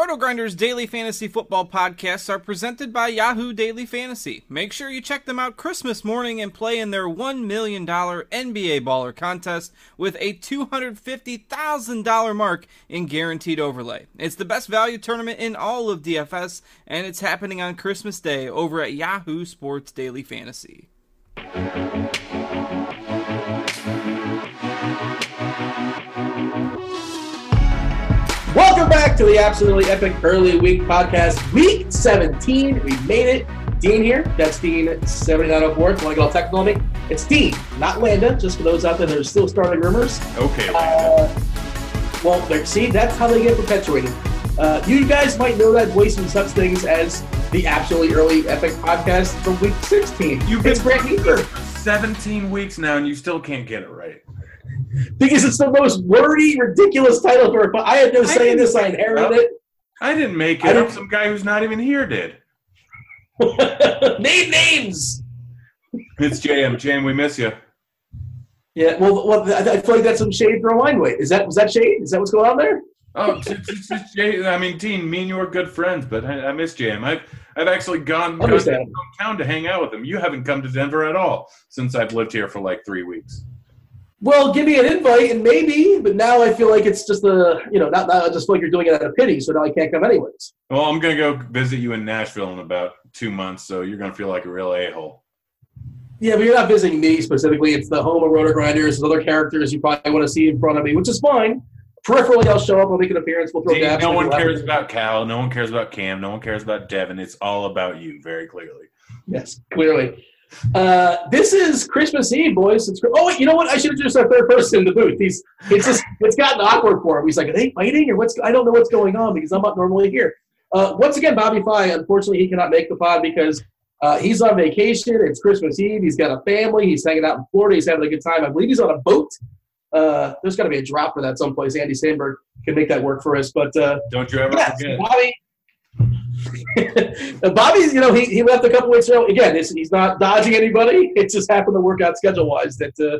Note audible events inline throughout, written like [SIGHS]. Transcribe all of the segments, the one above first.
RotoGrinders daily fantasy football podcasts are presented by Yahoo Daily Fantasy. Make sure you check them out Christmas morning and play in their $1 million NBA Baller contest with a $250,000 mark in guaranteed overlay. It's the best value tournament in all of DFS, and it's happening on Christmas Day over at Yahoo Sports Daily Fantasy. Welcome back to the Absolutely Epic Early Week Podcast, Week 17. We made it. Dean here. That's Dean 7904. Want to get all technical on me? It's Dean, not Landa, just for those out there that are still starting rumors. Okay, Uh, well, see, that's how they get perpetuated. Uh, you guys might know that voice from such things as the Absolutely Early Epic Podcast from Week 16. You've been it's Grant Heater. for 17 weeks now and you still can't get it right. Because it's the most wordy, ridiculous title for a po- I had no say in this. I didn't- inherited it. I didn't make it don't- up. Some guy who's not even here did. [LAUGHS] Name names. It's JM. JM, we miss you. Yeah, well, well, I I feel like that's some shade for a wine weight. Is that was that shade? Is that what's going on there? Oh, it's, it's, it's, it's J- I mean, Dean, me and you are good friends, but I, I miss JM. I've I've actually gone, gone to his Understand. hometown to hang out with him. You haven't come to Denver at all since I've lived here for like three weeks. Well, give me an invite and maybe, but now I feel like it's just a, you know, not, not I just feel like you're doing it out of pity, so now I can't come anyways. Well, I'm gonna go visit you in Nashville in about two months, so you're gonna feel like a real a hole. Yeah, but you're not visiting me specifically. It's the home of RotoGrinders and other characters you probably want to see in front of me, which is fine. Peripherally, I'll show up. I'll make an appearance. We'll throw Dean, dabs. no one cares about Cal. No one cares about Cam. No one cares about Devin. It's all about you, very clearly. Yes, clearly. Uh, this is Christmas Eve, boys. It's, oh, wait, you know what? I should introduce our third person in the booth. He's it's just it's gotten awkward for him. He's like, are they fighting or what's? I don't know what's going on because I'm not normally here. Uh, once again, Bobby Fye. Unfortunately, he cannot make the pod because uh, he's on vacation. It's Christmas Eve. He's got a family. He's hanging out in Florida. He's having a good time. I believe he's on a boat. Uh, there's got to be a drop for that someplace. Andy Samberg can make that work for us. But uh, Don't you ever Yes, forget. Bobby. Bobby's, you know, he, he left a couple weeks ago. Again, he's not dodging anybody. [LAUGHS] It just happened to work out schedule wise that uh,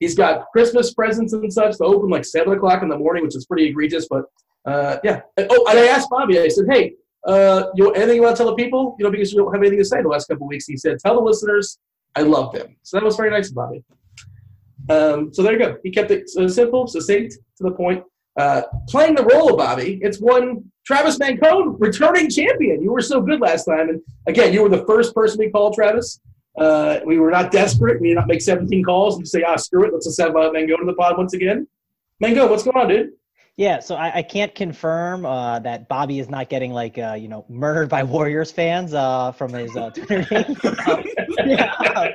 he's got Christmas presents and such to open like seven o'clock in the morning, which is pretty egregious. But uh, yeah. Oh, and I asked Bobby. I said, "Hey, uh, you know, anything you want to tell the people? You know, because you don't have anything to say the last couple weeks." He said, "Tell the listeners I love them." So that was very nice of Bobby. Um, so there you go. He kept it uh, simple, succinct, to the point. uh, playing the role of Bobby. It's one Travis Mangone, returning champion. You were so good last time, and again, you were the first person we called, Travis. Uh, we were not desperate. We did not make 17 calls and say, ah, screw it. Let's just have uh, Mangone in the pod once again. Mango, what's going on, dude? Yeah, so I, I can't confirm uh, that Bobby is not getting like uh, you know murdered by [LAUGHS] Warriors fans uh, from his uh, Twitter game. [LAUGHS] [LAUGHS] yeah, I,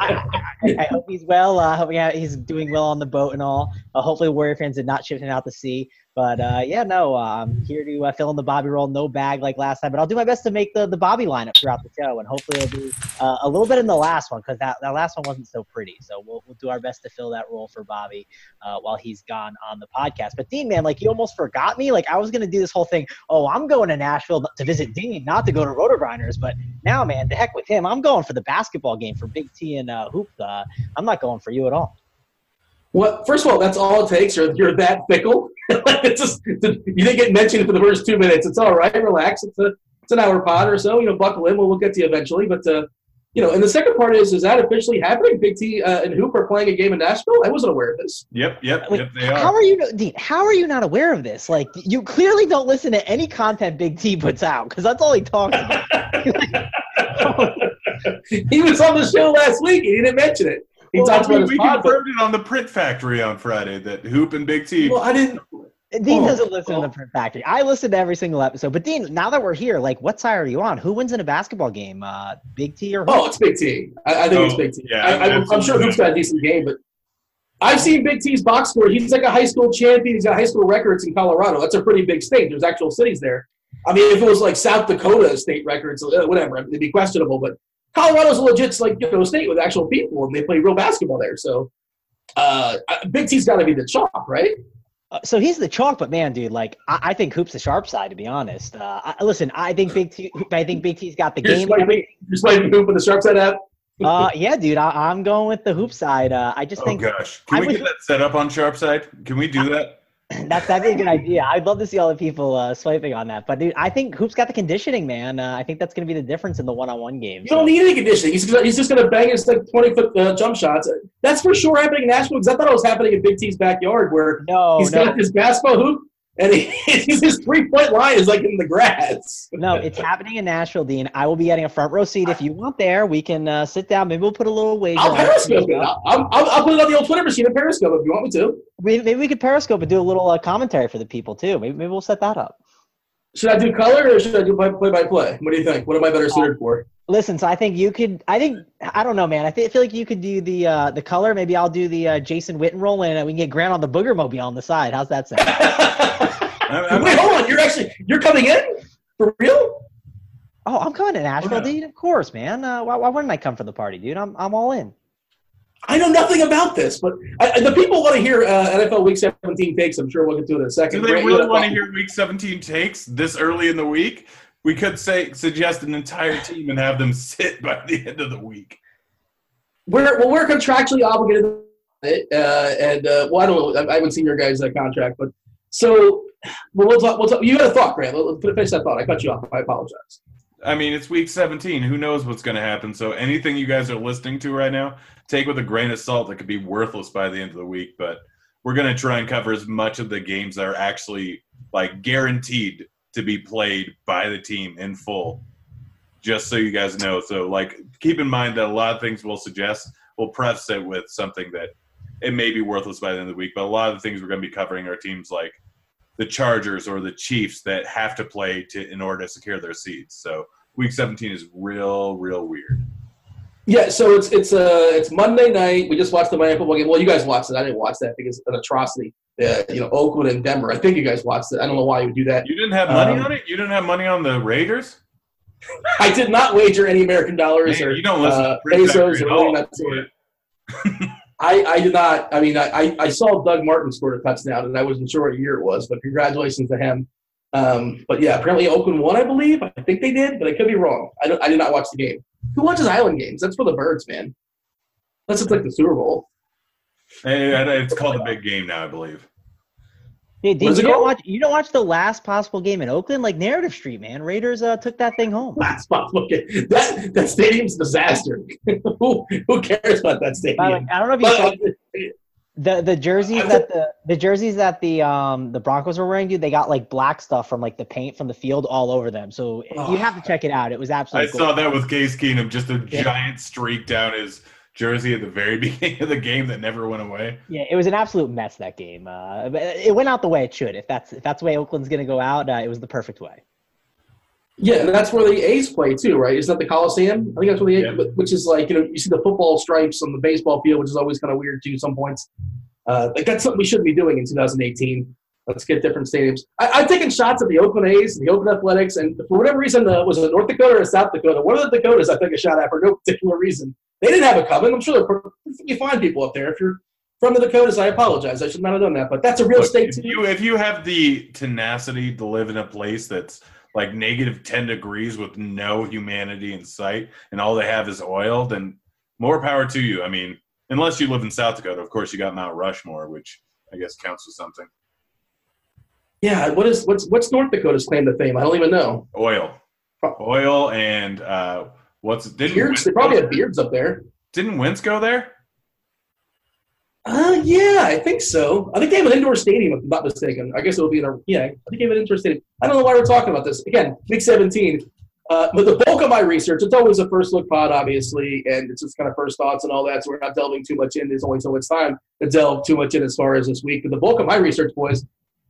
I, I, hope he's well. I hope yeah, he's doing well on the boat and all. Uh, hopefully, Warrior fans did not ship him out to sea. But uh, yeah, no, I'm here to uh, fill in the Bobby role, no bag like last time. But I'll do my best to make the, the Bobby lineup throughout the show, and hopefully it'll be uh, a little bit in the last one because that, that last one wasn't so pretty. So we'll, we'll do our best to fill that role for Bobby uh, while he's gone on the podcast. But Dean, man, like you almost forgot me. Like I was gonna do this whole thing. Oh, I'm going to Nashville to visit Dean, not to go to RotoGrinders. But now, man, the heck with him. I'm going for the basketball game for Big T and uh, Hoop. I'm not going for you at all. Well, first of all, that's all it takes. You're, you're that fickle. [LAUGHS] it's just you didn't get mentioned for the first two minutes. It's all right. Relax. It's a it's an hour pod or so. You know, buckle in. We'll, we'll get to you eventually. But uh, you know, and the second part is is that officially happening? Big T uh, and Hoop are playing a game in Nashville. I wasn't aware of this. Yep, yep, like, yep. They are. How are you, Dean? How are you not aware of this? Like, you clearly don't listen to any content Big T puts out because that's all he talks about. [LAUGHS] [LAUGHS] he was on the show last week. and He didn't mention it. He well, talked I mean, about we confirmed it on the Print Factory on Friday that Hoop and Big T. Well, I didn't. Dean oh, doesn't listen oh. to the Print Factory. I listen to every single episode. But Dean, now that we're here, like, what side are you on? Who wins in a basketball game? Uh, Big T or Hoop? Oh, it's Big T. I, I think oh, it's Big T. Yeah, I, am sure Hoop's got a decent game, but I've seen Big T's box score. He's like a high school champion. He's got high school records in Colorado. That's a pretty big state. There's actual cities there. I mean, if it was like South Dakota state records, uh, whatever, it'd be questionable. But Colorado's a legit like you know state with actual people, and they play real basketball there. So uh, Big T's got to be the chalk, right? Uh, so he's the chalk, but man, dude, like I, I think Hoop's the sharp side. To be honest, uh, I, listen, I think Big T, I think Big T's got the you're game. Swiping, you're swiping Hoop with the sharp side app. uh, yeah, dude, I, am going with the Hoop side. Uh, I just oh, think. Oh gosh, can we get that set up on Sharp Side? Can we do that? [CLEARS THROAT] That's that'd be a good idea. I'd love to see all the people uh, swiping on that. But dude, I think Hoop's got the conditioning, man. Uh, I think that's going to be the difference in the one-on-one game. You so. don't need any conditioning. He's, he's just going to bang his like twenty-foot uh, jump shots. That's for sure happening in Nashville because I thought it was happening in Big T's backyard where no, he's no. got his basketball hoop and [LAUGHS] his three point line is like in the grass. no, [LAUGHS] it's happening in Nashville, Dean. I will be getting a front row seat. If you want there, we can uh, sit down. Maybe we'll put a little wager. I'll periscope it. I'll, I'll, I'll, put it on the old Twitter machine and periscope if you want me to. Maybe, maybe we could periscope and do a little uh, commentary for the people too. Maybe, maybe we'll set that up. Should I do color or should I do play by play? What do you think? What am I better suited for? Listen, so I think you could. I think I don't know, man. I, th- I feel like you could do the uh, the color. Maybe I'll do the uh, Jason Witten role, and we can get Grant on the booger mobile on the side. How's that sound? [LAUGHS] I'm, Wait, hold on. You're actually you're coming in for real? Oh, I'm coming to Nashville, dude. Of course, man. Uh, why, why wouldn't I come for the party, dude? I'm I'm all in. I know nothing about this, but I, the people want to hear uh, NFL Week 17 takes. I'm sure we'll get to it in a second. Do they really want to hear Week 17 takes this early in the week? We could say suggest an entire team and have them sit by the end of the week. We're well, we're contractually obligated, uh, and uh, well, I don't know. I haven't seen your guys' uh, contract, but so well, we'll talk. We'll talk. You had a thought, Grant. Let's finish that thought. I cut you off. I apologize. I mean, it's week 17. Who knows what's going to happen? So anything you guys are listening to right now, take with a grain of salt. That could be worthless by the end of the week. But we're going to try and cover as much of the games that are actually like guaranteed to be played by the team in full. Just so you guys know. So like, keep in mind that a lot of things we'll suggest. We'll preface it with something that it may be worthless by the end of the week. But a lot of the things we're going to be covering are teams like the Chargers or the Chiefs that have to play to in order to secure their seats. So week 17 is real, real weird. Yeah, so it's it's uh it's Monday night. We just watched the Miami football game. Well, you guys watched it. I didn't watch that because it's an atrocity. Uh, you know, Oakland and Denver. I think you guys watched it. I don't know why you would do that. You didn't have money um, on it. You didn't have money on the Raiders. [LAUGHS] I did not wager any American dollars Man, or you don't listen uh, pesos or anything that sort. [LAUGHS] I, I did not. I mean, I, I saw Doug Martin score a touchdown, and I wasn't sure what year it was, but congratulations to him. Um, but yeah, apparently Oakland won, I believe. I think they did, but I could be wrong. I, I did not watch the game. Who watches Island games? That's for the birds, man. That's just like the Super Bowl. Hey, it's called the big game now, I believe. Yeah, did you don't watch you don't watch the last possible game in Oakland? Like Narrative Street, man. Raiders uh, took that thing home. Last possible game. That that stadium's a disaster. [LAUGHS] who, who cares about that stadium? I don't know if you saw The the jerseys I that the the jerseys that the um the Broncos were wearing, dude, they got like black stuff from like the paint from the field all over them. So Oh. you have to check it out. It was absolutely. I absolutely. saw that with Case Keenum, just a Yeah. giant streak down his jersey at the very [LAUGHS] beginning of the game that never went away. Yeah, it was an absolute mess that game. Uh, it went out the way it should. If that's if that's the way Oakland's going to go out, uh, it was the perfect way. Yeah, and that's where the A's play too, right? Isn't that the Coliseum? I think that's where the Yeah. which is like you know you see the football stripes on the baseball field, which is always kind of weird too. Some points, uh, like that's something we shouldn't be doing in 2018. Let's get different stadiums. I, I've taken shots at the Oakland A's, and the Oakland Athletics, and for whatever reason, uh, was it North Dakota or South Dakota? One of the Dakotas I took a shot at for no particular reason. They didn't have a coming. I'm sure they're perfectly fine people up there. If you're from the Dakotas, I apologize. I should not have done that, but that's a real Look, state if you if you have the tenacity to live in a place that's like negative ten degrees with no humanity in sight, and all they have is oil, then more power to you. I mean, unless you live in South Dakota, of course, you got Mount Rushmore, which I guess counts as something. Yeah, what is what's what's North Dakota's claim to fame? I don't even know. Oil, oil, and uh, what's didn't Beards. Wentz They probably have beards up there. Didn't Wentz go there? Uh, yeah, I think so. I think they have an indoor stadium, if I'm not mistaken. I guess it'll be in a, yeah, I think they have an indoor stadium. I don't know why we're talking about this. Again, week 17. Uh, but the bulk of my research, it's always a first look pod, obviously, and it's just kind of first thoughts and all that, so we're not delving too much in. There's only so much time to delve too much in as far as this week. But the bulk of my research, boys,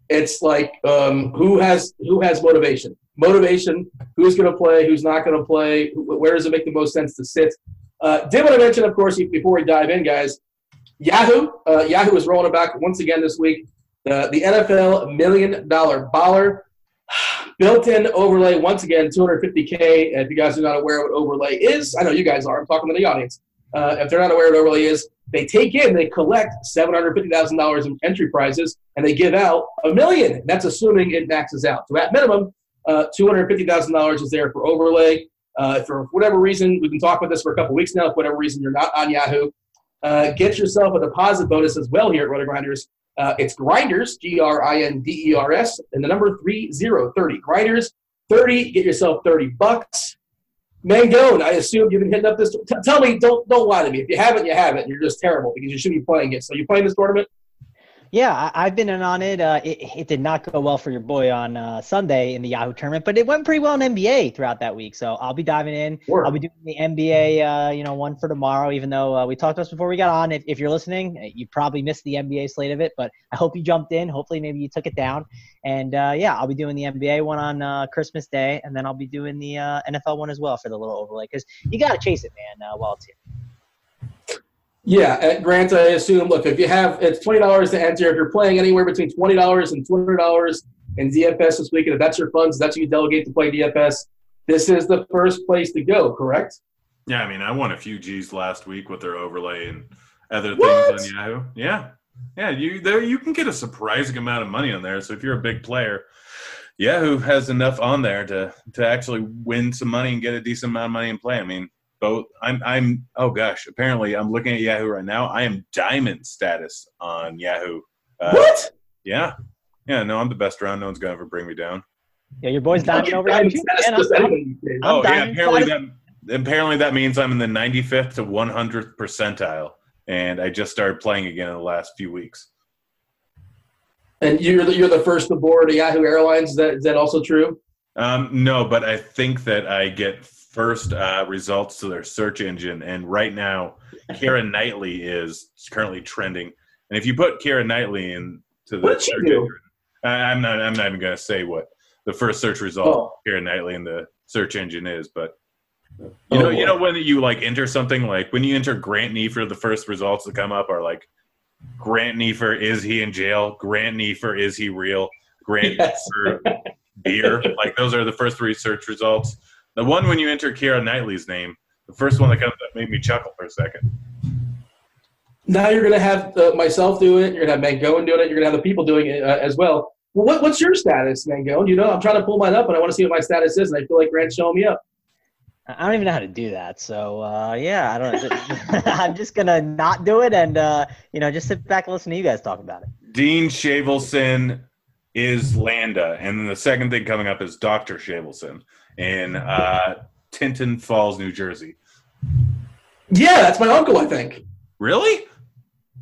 it's like um, who has who has motivation, motivation, who's going to play, who's not going to play, where does it make the most sense to sit. Uh, did want to mention, of course, before we dive in, guys, Yahoo. Uh, Yahoo is rolling it back once again this week. The, the NFL million dollar baller. [SIGHS] Built in overlay, once again, 250K. If you guys are not aware what overlay is, I know you guys are. I'm talking to the audience. Uh, if they're not aware what overlay is, they take in, they collect $750,000 in entry prizes, and they give out a million. That's assuming it maxes out. So at minimum, uh, $250,000 is there for overlay. Uh, for whatever reason, we've been talking about this for a couple weeks now. For whatever reason, you're not on Yahoo. Uh, get yourself a deposit bonus as well here at RotoGrinders. Uh, it's Grinders, G R I N D E R S, and the number 3030. Grinders 30, get yourself 30 bucks. Mangone, I assume you've been hitting up this. T- tell me, don't don't lie to me. If you haven't, you haven't. You're just terrible because you should be playing it. So you playing this tournament? Yeah, I, I've been in on it. Uh, it. It did not go well for your boy on uh, Sunday in the Yahoo tournament, but it went pretty well in NBA throughout that week. So I'll be diving in. Sure. I'll be doing the NBA, uh, you know, one for tomorrow. Even though uh, we talked to us before we got on, if, if you're listening, uh, you probably missed the NBA slate of it, but I hope you jumped in. Hopefully, maybe you took it down. And uh, yeah, I'll be doing the NBA one on uh, Christmas Day, and then I'll be doing the uh, NFL one as well for the little overlay because you got to chase it, man, uh, while it's here. Yeah, uh, Grant, I assume, look, if you have, it's $20 to enter. If you're playing anywhere between $20 and $200 in DFS this week, and if that's your funds, that's what you delegate to play DFS, this is the first place to go, correct? Yeah, I mean, I won a few G's last week with their overlay and other What? things on Yahoo. Yeah, yeah, you there you can get a surprising amount of money on there. So if you're a big player, Yahoo has enough on there to to actually win some money and get a decent amount of money in play. I mean, both. I'm I'm oh gosh, apparently I'm looking at Yahoo right now. I am diamond status on Yahoo. Uh, what? Yeah, yeah. No, I'm the best around. No one's gonna ever bring me down. Yeah, your boy's diving over Diamond here too. status. I'm- just anything these days. I'm oh yeah, apparently status. that apparently that means I'm in the 95th to 100th percentile, and I just started playing again in the last few weeks. And you're the, you're the first aboard a Yahoo Airlines. Is that, is that also true? Um, no, but I think that I get first uh, results to their search engine, and right now, Karen Knightley is currently trending. And if you put Karen Knightley in to the What did she search do? engine, I, I'm not. I'm not even going to say what the first search result Oh. Karen Knightley in the search engine is, but. You Oh, know, you know when you like enter something like when you enter Grant Neefer, the first results that come up are like Grant Neefer is he in jail? Grant Neefer is he real? Grant Yes. Beer. [LAUGHS] Like those are the first three search results. The one when you enter Keira Knightley's name, the first one that comes up made me chuckle for a second. Now you're going to have uh, myself do it. You're going to have Mangone doing it. You're going to have the people doing it uh, as well. well what, what's your status, Mangone? You know, I'm trying to pull mine up, and I want to see what my status is, and I feel like Grant's showing me up. I don't even know how to do that. So uh, yeah, I don't. [LAUGHS] I'm just gonna not do it and uh, you know just sit back and listen to you guys talk about it. Dean Shavelson is Landa, and then the second thing coming up is Doctor Shavelson in uh, Tinton Falls, New Jersey. Yeah, that's my uncle, I think. Really?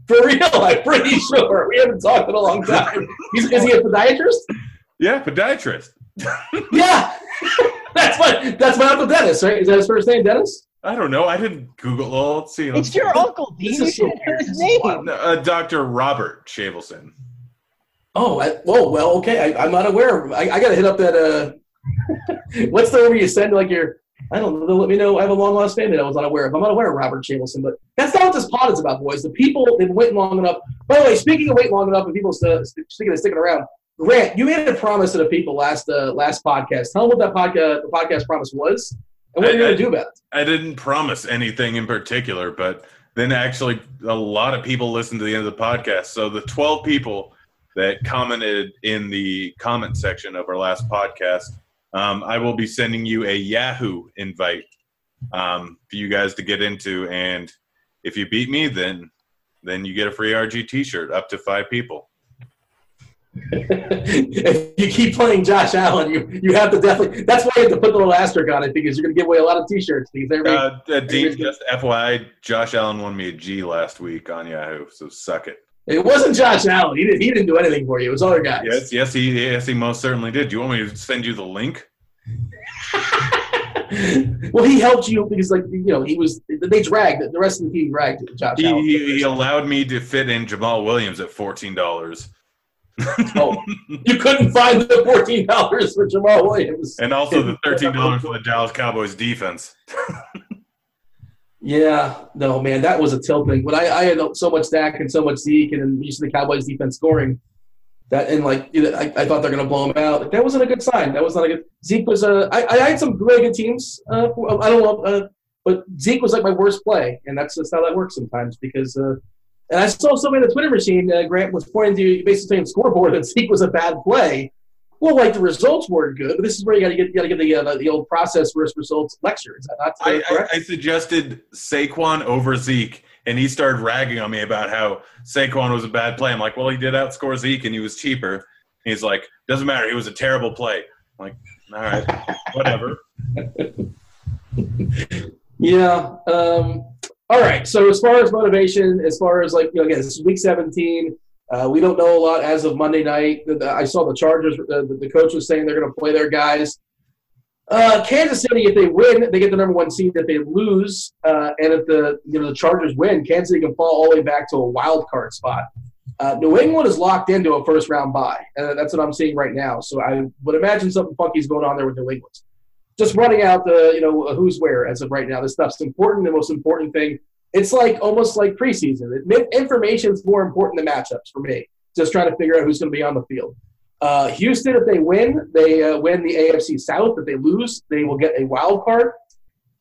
For real, I'm pretty [LAUGHS] sure. We haven't talked in a long time. He's, is he a podiatrist? Yeah, podiatrist. [LAUGHS] Yeah. [LAUGHS] that's my that's my uncle Dennis, right? Is that his first name, Dennis? I don't know. I didn't Google. Well, let's see. It's your uncle, Dean. This You is so should know his name. Uh, Dr. Robert Shavelson. Oh, I, whoa, well, okay. I, I'm not aware. I, I got to hit up that. Uh, [LAUGHS] what's the where you send like your? I don't know. Let me know. I have a long lost family that I was unaware aware of. I'm not aware of Robert Shavelson, but that's not what this pod is about, boys. The people they've been waiting long enough. By the way, speaking of waiting long enough and people st- st- sticking sticking around, Grant, you made a promise to the people last uh, last podcast. Tell them what that podcast the podcast promise was and what I- you're I- going to do about it. I didn't promise anything in particular, but then actually a lot of people listened to the end of the podcast. So the 12 people that commented in the comment section of our last podcast, um, I will be sending you a Yahoo invite um, for you guys to get into. And if you beat me, then then you get a free RG T-shirt up to five people. if [LAUGHS] you keep playing Josh Allen, you you have to definitely. That's why you have to put the little asterisk on it because you're going to give away a lot of T-shirts. Because everybody, Uh, uh, Dean, just FYI, Josh Allen won me a G last week on Yahoo, so suck it. It wasn't Josh Allen. He didn't. He didn't do anything for you. It was other guys. Yes, yes, he yes he most certainly did. Do you want me to send you the link? [LAUGHS] well, he helped you because, like you know, he was. They dragged the rest of the team dragged Josh He, Allen. he, he allowed me to fit in Jamaal Williams at fourteen dollars, [LAUGHS] oh, you couldn't find the fourteen dollars for Jamaal Williams. and also the thirteen dollars for the Dallas Cowboys defense. [LAUGHS] Yeah, no, man, that was a tilting. When I, I had so much Dak and so much Zeke, and then used the Cowboys defense scoring, that and like I, I thought they're gonna blow him out. Like, that wasn't a good sign. That was not a good. Zeke was a. I, I had some really good teams. Uh, I don't know, uh, but Zeke was like my worst play, and that's just how that works sometimes. Because uh, and I saw somebody in the Twitter machine. Uh, Grant was pointing to you basically saying scoreboard that Zeke was a bad play. Well, like the results weren't good, but this is where you got to get you got to get the, uh, the the old process versus results lecture. Is that not I, I, correct? I suggested Saquon over Zeke, and he started ragging on me about how Saquon was a bad play. I'm like, well, he did outscore Zeke, and he was cheaper. He's like, doesn't matter. He was a terrible play. I'm like, all right, whatever. [LAUGHS] Yeah. Um, all right. So as far as motivation, as far as like you know, again, this is week 17. Uh, we don't know a lot as of Monday night. I saw the Chargers. The, the coach was saying they're going to play their guys. Uh, Kansas City, if they win, they get the number one seed. If they lose, uh, and if the you know the Chargers win, Kansas City can fall all the way back to a wild card spot. Uh, New England is locked into a first round bye, and that's what I'm seeing right now. So I would imagine something funky's going on there with New England just running out the you know who's where as of right now. This stuff's important. The most important thing. It's like almost like preseason. Information is more important than matchups for me. Just trying to figure out who's going to be on the field. Uh, Houston, if they win, they uh, win the AFC South. If they lose, they will get a wild card.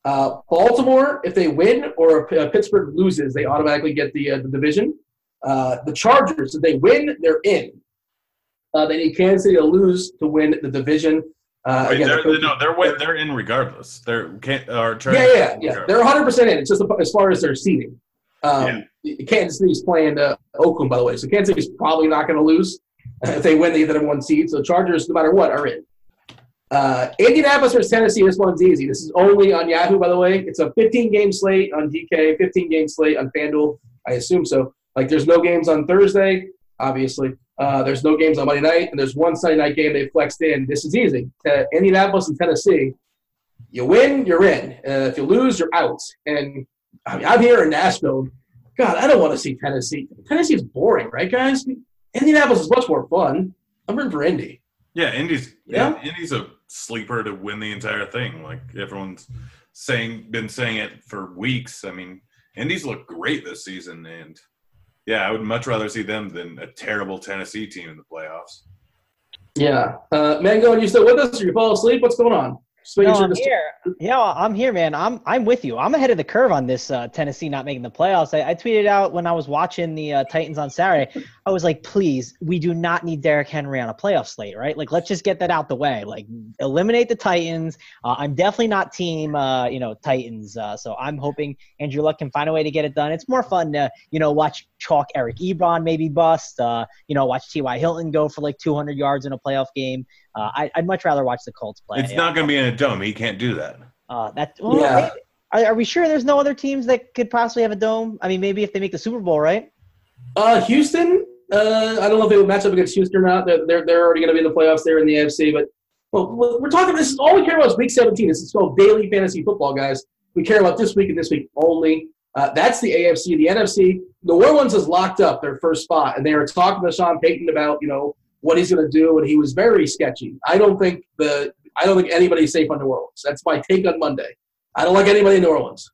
Uh, Baltimore, if they win or if uh, Pittsburgh loses, they automatically get the, uh, the division. Uh, the Chargers, if they win, they're in. They need Kansas City to lose to win the division. Uh, Wait, again, they're, the no, they're win- they're in regardless. They're can't or yeah, yeah, yeah. They're 100 percent in. It's just as far as their seeding. Um, Kansas City's playing uh, Oakland, by the way, so Kansas City's probably not going to lose [LAUGHS] if they win. They get the number one seed. So Chargers, no matter what, are in. Uh, Indianapolis versus Tennessee. This one's easy. This is only on Yahoo, by the way. It's a 15 game slate on DK, 15 game slate on FanDuel. I assume so. Like, there's no games on Thursday, obviously. Uh, there's no games on Monday night, and there's one Sunday night game they flexed in. This is easy. Uh, Indianapolis and Tennessee. You win, you're in. Uh, if you lose, you're out. And I mean, I'm here in Nashville. God, I don't want to see Tennessee. Tennessee is boring, right, guys? Indianapolis is much more fun. I'm rooting for Indy. Yeah, Indy's Yeah. yeah. Indy's a sleeper to win the entire thing. Like everyone's saying, been saying it for weeks. I mean, Indy's looked great this season, and yeah, I would much rather see them than a terrible Tennessee team in the playoffs. Yeah. Uh, Mango, are you still with us? Or you fall asleep? What's going on? Just No, sure I'm this- here. Yeah, I'm here, man. I'm I'm with you. I'm ahead of the curve on this uh, Tennessee not making the playoffs. I, I tweeted out when I was watching the uh, Titans on Saturday. I was like, please, we do not need Derrick Henry on a playoff slate, right? Like, let's just get that out the way. Like, eliminate the Titans. Uh, I'm definitely not team, uh, you know, Titans. Uh, so I'm hoping Andrew Luck can find a way to get it done. It's more fun to, you know, watch chalk Eric Ebron maybe bust. Uh, you know, watch T.Y. Hilton go for like 200 yards in a playoff game. Uh, I, I'd much rather watch the Colts play. It's not going to be in a dome. He can't do that. Uh, that well, Yeah. maybe- are, are we sure there's no other teams that could possibly have a dome? I mean, maybe if they make the Super Bowl, right? Uh, Houston. Uh, I don't know if they would match up against Houston or not. They're they're, they're already going to be in the playoffs there in the AFC. But well, we're talking. This is all we care about is Week 17. This is called daily fantasy football, guys. We care about this week and this week only. Uh, that's the AFC. The NFC. New Orleans has locked up their first spot, and they are talking to Sean Payton about you know what he's going to do, and he was very sketchy. I don't think the I don't think anybody's safe on New Orleans. That's my take on Monday. I don't like anybody in New Orleans.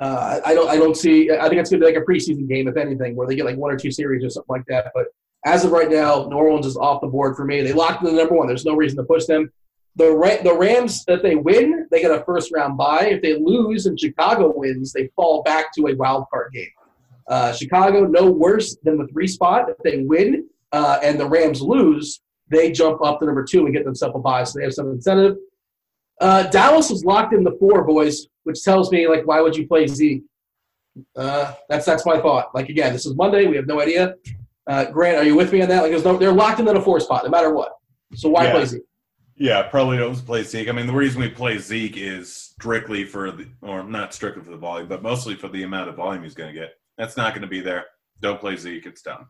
Uh, I don't. I don't see. I think it's to be like a preseason game, if anything, where they get like one or two series or something like that. But as of right now, New Orleans is off the board for me. They locked in the number one. There's no reason to push them. The Ra- the Rams, if they win, they get a first round bye. If they lose and Chicago wins, they fall back to a wild card game. Uh, Chicago no worse than the three spot. If they win uh, and the Rams lose, they jump up to number two and get themselves a bye. So they have some incentive. Uh, Dallas was locked in the four, boys, which tells me like, why would you play Zeke? Uh, that's that's my thought. Like again, this is Monday. We have no idea. Uh, Grant, are you with me on that? Like, there's no, they're locked into the four spot, no matter what. So why Yeah. play Zeke? Yeah, probably don't play Zeke. I mean, the reason we play Zeke is strictly for the, or not strictly for the volume, but mostly for the amount of volume he's going to get. That's not going to be there. Don't play Zeke. It's done.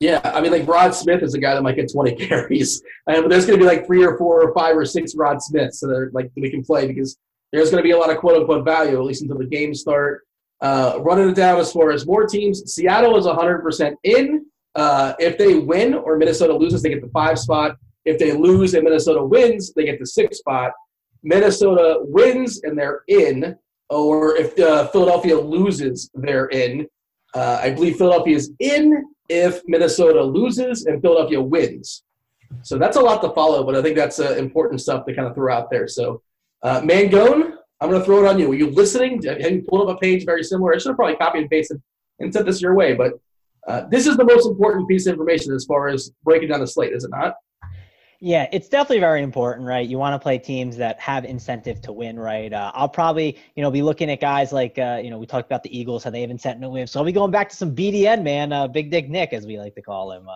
Yeah, I mean, like Rod Smith is a guy that might get 20 [LAUGHS] carries, uh, but there's going to be like three or four or five or six Rod Smiths that are like that we can play because there's going to be a lot of quote unquote value at least until the games start. Uh, running it down as far as more teams, Seattle is 100% in. Uh, if they win or Minnesota loses, they get the five spot. If they lose and Minnesota wins, they get the six spot. Minnesota wins and they're in, or if uh, Philadelphia loses, they're in. Uh, I believe Philadelphia is in if Minnesota loses and Philadelphia wins. So that's a lot to follow, but I think that's uh, important stuff to kind of throw out there. So, uh, Mangone, I'm going to throw it on you. Were you listening? Have you pulled up a page very similar? I should have probably copied and pasted and sent this your way, but uh, this is the most important piece of information as far as breaking down the slate, is it not? Yeah, it's definitely very important, right? You want to play teams that have incentive to win, right? Uh, I'll probably, you know, be looking at guys like, uh, you know, we talked about the Eagles, how they have incentive to win. So I'll be going back to some BDN, man, uh, Big Dick Nick, as we like to call him. Uh,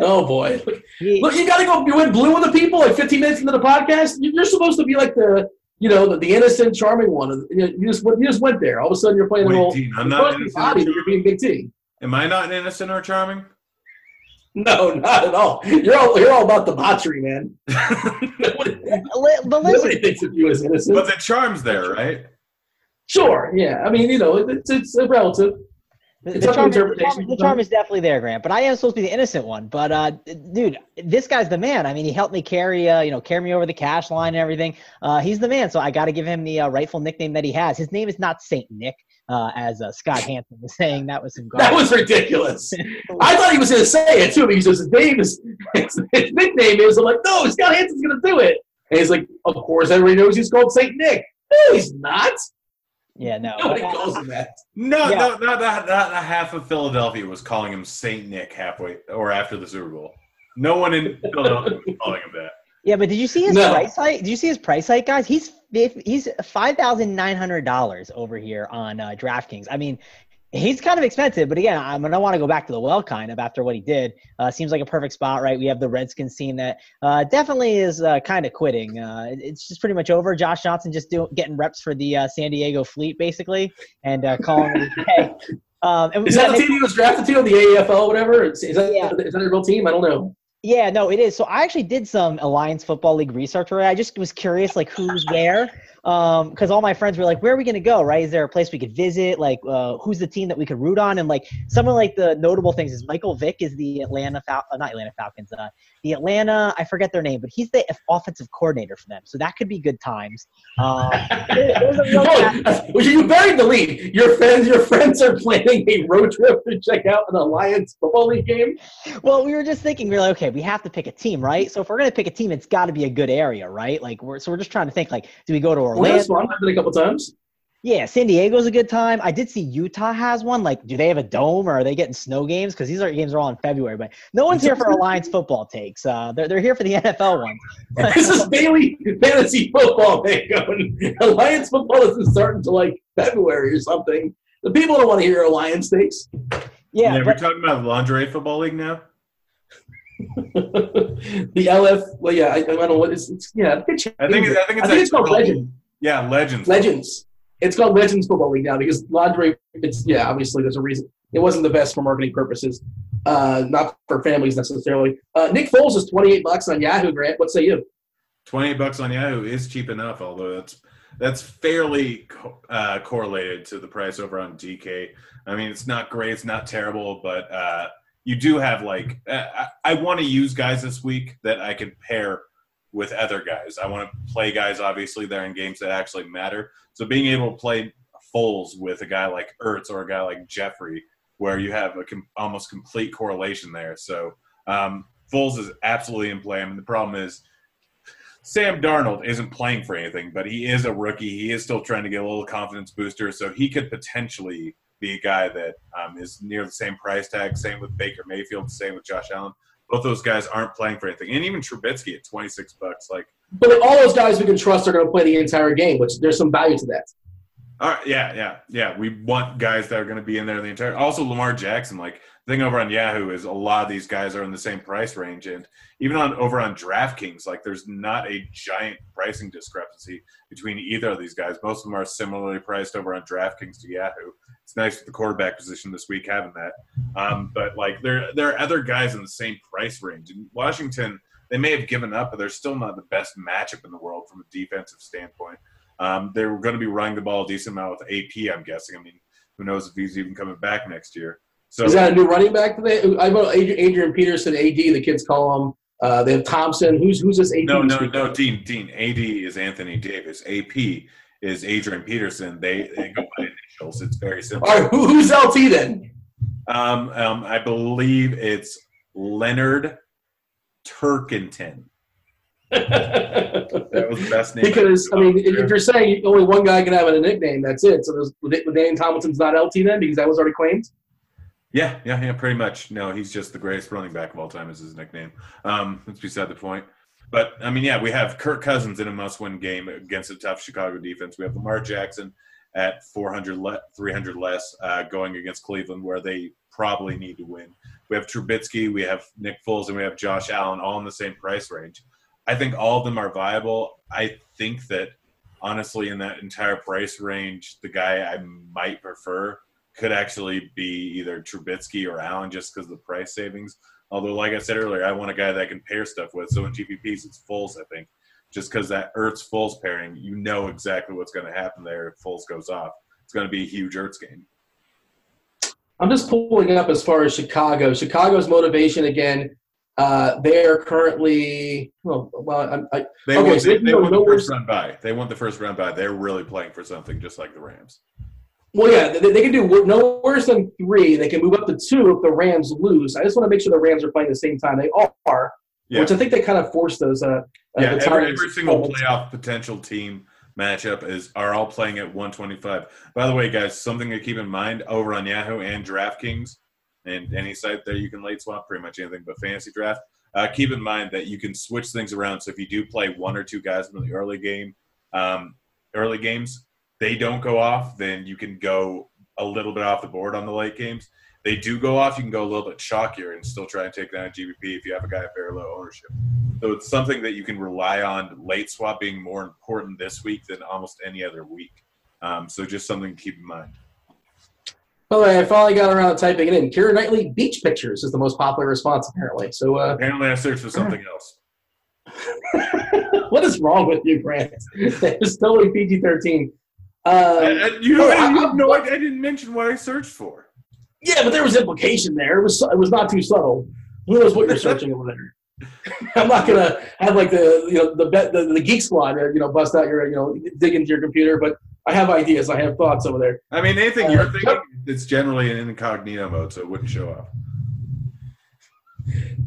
Oh boy! he- [LAUGHS] Look, you got to go. You went blue on the people like 15 minutes into the podcast. You- You're supposed to be like the, you know, the, the innocent, charming one. You, just went- you just went there. All of a sudden, you're playing the Wait, role. Dean, I'm not supposed to be innocent. Bobby, you're being Big T. Am I not an innocent or charming? [LAUGHS] No, not at all. You're all you're all about debauchery, man. Nobody, [LAUGHS] but listen, nobody thinks of you as innocent. but the charm's there, right? Sure, yeah. I mean, you know, it's it's a relative. The, the up to charm, the, charm, the charm is definitely there, Grant. But I am supposed to be the innocent one. But uh, dude, this guy's the man. I mean, he helped me carry, uh, you know, carry me over the cash line and everything. Uh, he's the man. So I got to give him the uh, rightful nickname that he has. His name is not Saint Nick, uh, as uh, Scott Hansen was saying. That was some That was ridiculous. [LAUGHS] I thought he was going to say it too because his name is his, his nickname is. I'm like, no, Scott Hansen's going to do it. And he's like, of course, everybody knows he's called Saint Nick. No, he's not. yeah, no. Nobody Uh, calls him that. No, Yeah. no, not that. Not half of Philadelphia was calling him Saint Nick halfway or after the Super Bowl. No one in Philadelphia was calling him that. Yeah, but did you see his No. price hike? Did you see his price hike, guys? He's he's five thousand nine hundred dollars over here on uh, DraftKings. I mean, he's kind of expensive, but again, I'm gonna want to go back to the well kind of after what he did. Uh, seems like a perfect spot, right? We have the Redskins team that uh, definitely is uh, kind of quitting. Uh, it's just pretty much over. Josh Johnson just doing getting reps for the uh, San Diego Fleet basically, and uh, calling it a day. [LAUGHS] Um, Is that the team he was drafted to, the AFL or whatever? Is, is that Yeah. is that a real team? I don't know. Yeah, no, it is. So I actually did some Alliance Football League research. Right, I just was curious, like who's where, because all my friends were like, "Where are we gonna go? Right? Is there a place we could visit? Like, uh, who's the team that we could root on?" And like some of like the notable things is Michael Vick is the Atlanta Fal- uh, not Atlanta Falcons, uh, the Atlanta I forget their name, but he's the offensive coordinator for them. So that could be good times. Um, there- there's a real [LAUGHS] [LAUGHS] well, you buried the lead. Your friends, your friends are planning a road trip to check out an Alliance Football League game. Well, we were just thinking, we are like, okay, we have to pick a team, right? So if we're gonna pick a team, it's got to be a good area, right? Like we're so we're just trying to think, like, do we go to Orlando's Orlando? one I've been a couple times. Yeah, San Diego's a good time. I did see Utah has one. Like, do they have a dome or are they getting snow games? Because these are games are all in February. But no one's here for [LAUGHS] Alliance football takes. Uh, they're they're here for the NFL ones. [LAUGHS] this is daily fantasy football, man. Going Alliance football isn't starting until like February or something. The people don't want to hear Alliance takes. Yeah, we're talking about the lingerie football league now. [LAUGHS] the LF, well, yeah, I, I don't know what it's, it's yeah. I think, I think. I think it's, I think it's called called- Legend. Yeah, Legends. Legends. It's called Legends Football League now because Landry. It's yeah. Obviously, there's a reason. it wasn't the best for marketing purposes, uh, not for families necessarily. Uh, Nick Foles is 28 bucks on Yahoo. Grant, what say you? 28 bucks on Yahoo is cheap enough, although that's that's fairly co- uh, correlated to the price over on DK. I mean, it's not great, it's not terrible, but uh, you do have like uh, I, I want to use guys this week that I can pair with other guys. I want to play guys obviously they're in games that actually matter. So being able to play Foles with a guy like Ertz or a guy like Jeffery, where you have a com- almost complete correlation there. So um, Foles is absolutely in play. I mean, the problem is Sam Darnold isn't playing for anything, but he is a rookie. He is still trying to get a little confidence booster, so he could potentially be a guy that um, is near the same price tag. Same with Baker Mayfield. Same with Josh Allen. Both those guys aren't playing for anything, and even Trubisky at twenty six bucks. Like, But all those guys we can trust are going to play the entire game, which there's some value to that. all right, yeah, yeah, yeah. We want guys that are going to be in there the entire. Also, Lamar Jackson. Like, thing over on Yahoo is a lot of these guys are in the same price range, and even on over on DraftKings, like, there's not a giant pricing discrepancy between either of these guys. Most of them are similarly priced over on DraftKings to Yahoo. It's nice with the quarterback position this week having that. Um, but like there there are other guys in the same price range. In Washington, they may have given up, but they're still not the best matchup in the world from a defensive standpoint. Um, they're going to be running the ball a decent amount with AP. I'm guessing. I mean, who knows if he's even coming back next year? So Is that a new running back today? I know Adrian, Peterson, AD, the kids call him. Uh, they have Thompson. Who's who's this AD? no, no, no. Dean, Dean. AD is Anthony Davis. AP is Adrian Peterson. They they go by initials. It's very simple. All right, who, who's LT then? Um, um, I believe it's Leonard Turkington. [LAUGHS] That was the best name. because I mean, if you're saying only one guy can have a nickname, that's it. So there's Dane Tomlinson's not LT then because that was already claimed. Yeah, yeah, yeah, pretty much. No, he's just the greatest running back of all time is his nickname. Um, that's beside the point. But I mean, yeah, we have Kirk Cousins in a must-win game against a tough Chicago defense. We have Lamar Jackson at 400, le- 300 less, uh, going against Cleveland, where they probably need to win. We have Trubisky, we have Nick Foles, and we have Josh Allen, all in the same price range. I think all of them are viable. I think that honestly, in that entire price range, the guy I might prefer could actually be either Trubisky or Allen, just because of the price savings. Although, like I said earlier, I want a guy that I can pair stuff with. So in GPPs, it's Foles, I think, just because that Ertz Foles pairing, you know exactly what's going to happen there if Foles goes off. It's going to be a huge Ertz game. I'm just pulling up as far as Chicago. Chicago's motivation again. Uh, they're currently well. well I, I, They Okay, want, so they, they they want the first round bye. They want the first round bye. They're really playing for something, just like the Rams. Well, yeah, they, they can do no worse than three. They can move up to two if the Rams lose. I just want to make sure the Rams are playing the same time. They are, Yeah. which I think they kind of force those. Uh, uh, Yeah, the every, every single playoff potential team matchup is are all playing at 125. By the way, guys, something to keep in mind over on Yahoo and DraftKings and any site there you can late swap pretty much anything but fantasy draft. Uh, keep in mind that you can switch things around. So if you do play one or two guys in the early game, um, early games, they don't go off, then you can go a little bit off the board on the late games. They do go off, you can go a little bit chalkier and still try and take down a GPP if you have a guy at very low ownership. So it's something that you can rely on. Late swap being more important this week than almost any other week. Um, so just something to keep in mind. By the way, I finally got around to typing it in. Keira Knightley beach pictures is the most popular response apparently. So, uh, Apparently, I searched for something else. [LAUGHS] what is wrong with you, Grant? [LAUGHS] It's totally PG thirteen. I, Uh, I- you know, Oh, I, I- no. I didn't mention what I searched for. yeah, but there was implication there. It was it was not too subtle. Who knows what you're searching over there? [LAUGHS] I'm not gonna have like the you know the the, the geek squad uh, you know bust out your you know dig into your computer, but I have ideas. I have thoughts over there. I mean, anything Uh, you're thinking, it's generally in incognito mode, so it wouldn't show up.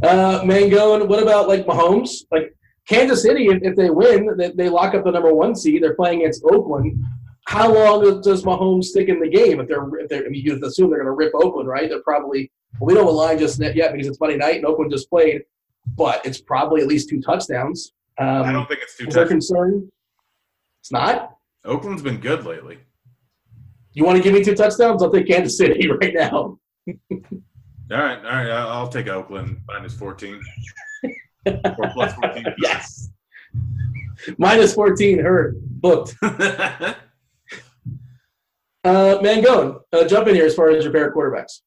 Uh, Mangone, what about like Mahomes? Like Kansas City, if, if they win, they, they lock up the number one seed. They're playing against Oakland. How long does Mahomes stick in the game? If they're, if they're I mean, you assume they're going to rip Oakland, right? They're probably. Well, we don't align just yet because it's Monday night and Oakland just played, but it's probably at least two touchdowns. Um, I don't think it's two. is tough. concern? It's not. Oakland's been good lately. You want to give me two touchdowns? I'll take Kansas City [LAUGHS] right now. All right, all right. I'll take Oakland minus 14 or plus 14. [LAUGHS] Yes. Minus 14, Hurt booked. [LAUGHS] Uh, Mangone, uh, jump in here as far as your favorite quarterbacks.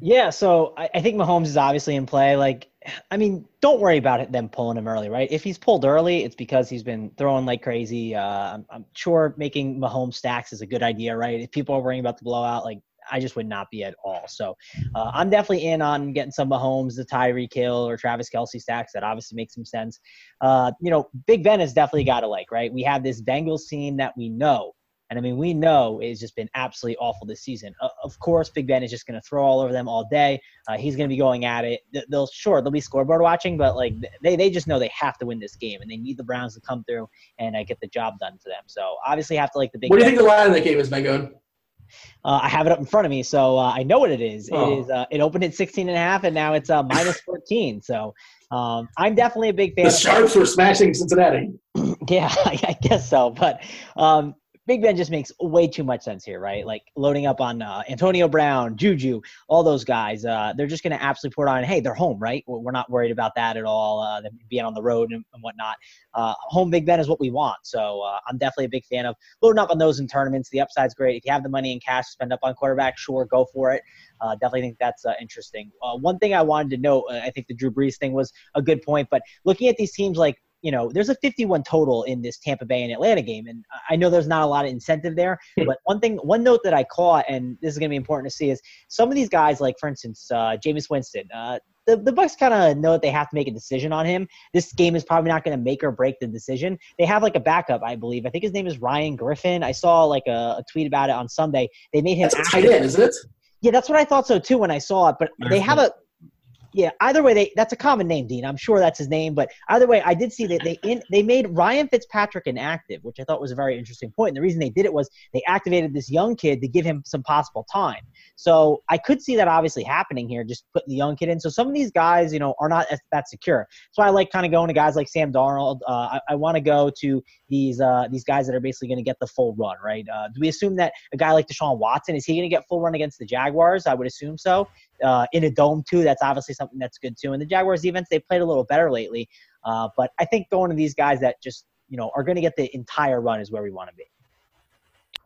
Yeah, so I, I think Mahomes is obviously in play. Like, I mean, don't worry about it, them pulling him early, right? If he's pulled early, it's because he's been throwing like crazy. Uh, I'm, I'm sure making Mahomes stacks is a good idea, right? If people are worrying about the blowout, like I just would not be at all. So uh, I'm definitely in on getting some Mahomes, the Tyreek Hill or Travis Kelce stacks. That obviously makes some sense. Uh, you know, Big Ben has definitely got to like, right? We have this Bengals team that we know. And I mean, we know it's just been absolutely awful this season. Uh, of course, Big Ben is just going to throw all over them all day. Uh, he's going to be going at it. They'll sure they'll be scoreboard watching, but like they, they just know they have to win this game, and they need the Browns to come through and uh, get the job done for them. So obviously, have to like the big. What do you think the line of that game is, Megan? Uh, I have it up in front of me, so uh, I know what it is. Oh. It is. Uh, it opened at 16 and a half, and now it's uh, minus 14. So um, I'm definitely a big fan. The Sharps were smashing Cincinnati. [CLEARS THROAT] yeah, I, [LAUGHS] I, guess so. But um, Big Ben just makes way too much sense here, right? Like loading up on uh, Antonio Brown, Juju, all those guys. Uh, they're just going to absolutely pour on. Hey, they're home, right? We're not worried about that at all. Uh, being on the road and, and whatnot. Uh, home Big Ben is what we want. So uh, I'm definitely a big fan of loading up on those in tournaments. The upside's great. If you have the money in cash to spend up on quarterback, sure, go for it. Uh, definitely think that's interesting. One thing I wanted to note, I think the Drew Brees thing was a good point, but looking at these teams like you know, there's a 51 total in this Tampa Bay and Atlanta game, and I know there's not a lot of incentive there. but one thing, one note that I caught, and this is going to be important to see, is some of these guys, like for instance, uh, Jameis Winston. Uh, the, the Bucs kind of know that they have to make a decision on him. This game is probably not going to make or break the decision. They have like a backup, I believe. I think his name is Ryan Griffin. I saw like a, a tweet about it on Sunday. They made him tight end, isn't it? Yeah, that's what I thought so too when I saw it. But they have a yeah, either way, they that's a common name, Dean. I'm sure that's his name, but either way, I did see that they in, they made Ryan Fitzpatrick inactive, which I thought was a very interesting point. And the reason they did it was they activated this young kid to give him some possible time. So I could see that obviously happening here, just putting the young kid in. So some of these guys, you know, are not that secure. So I like kind of going to guys like Sam Darnold. Uh, I, I want to go to these uh, these guys that are basically going to get the full run, right? Uh, do we assume that a guy like Deshaun Watson is he going to get full run against the Jaguars? I would assume so uh, in a dome too. That's obviously something that's good too. And the Jaguars defense, they played a little better lately. Uh, but I think going to these guys that just you know are going to get the entire run is where we want to be.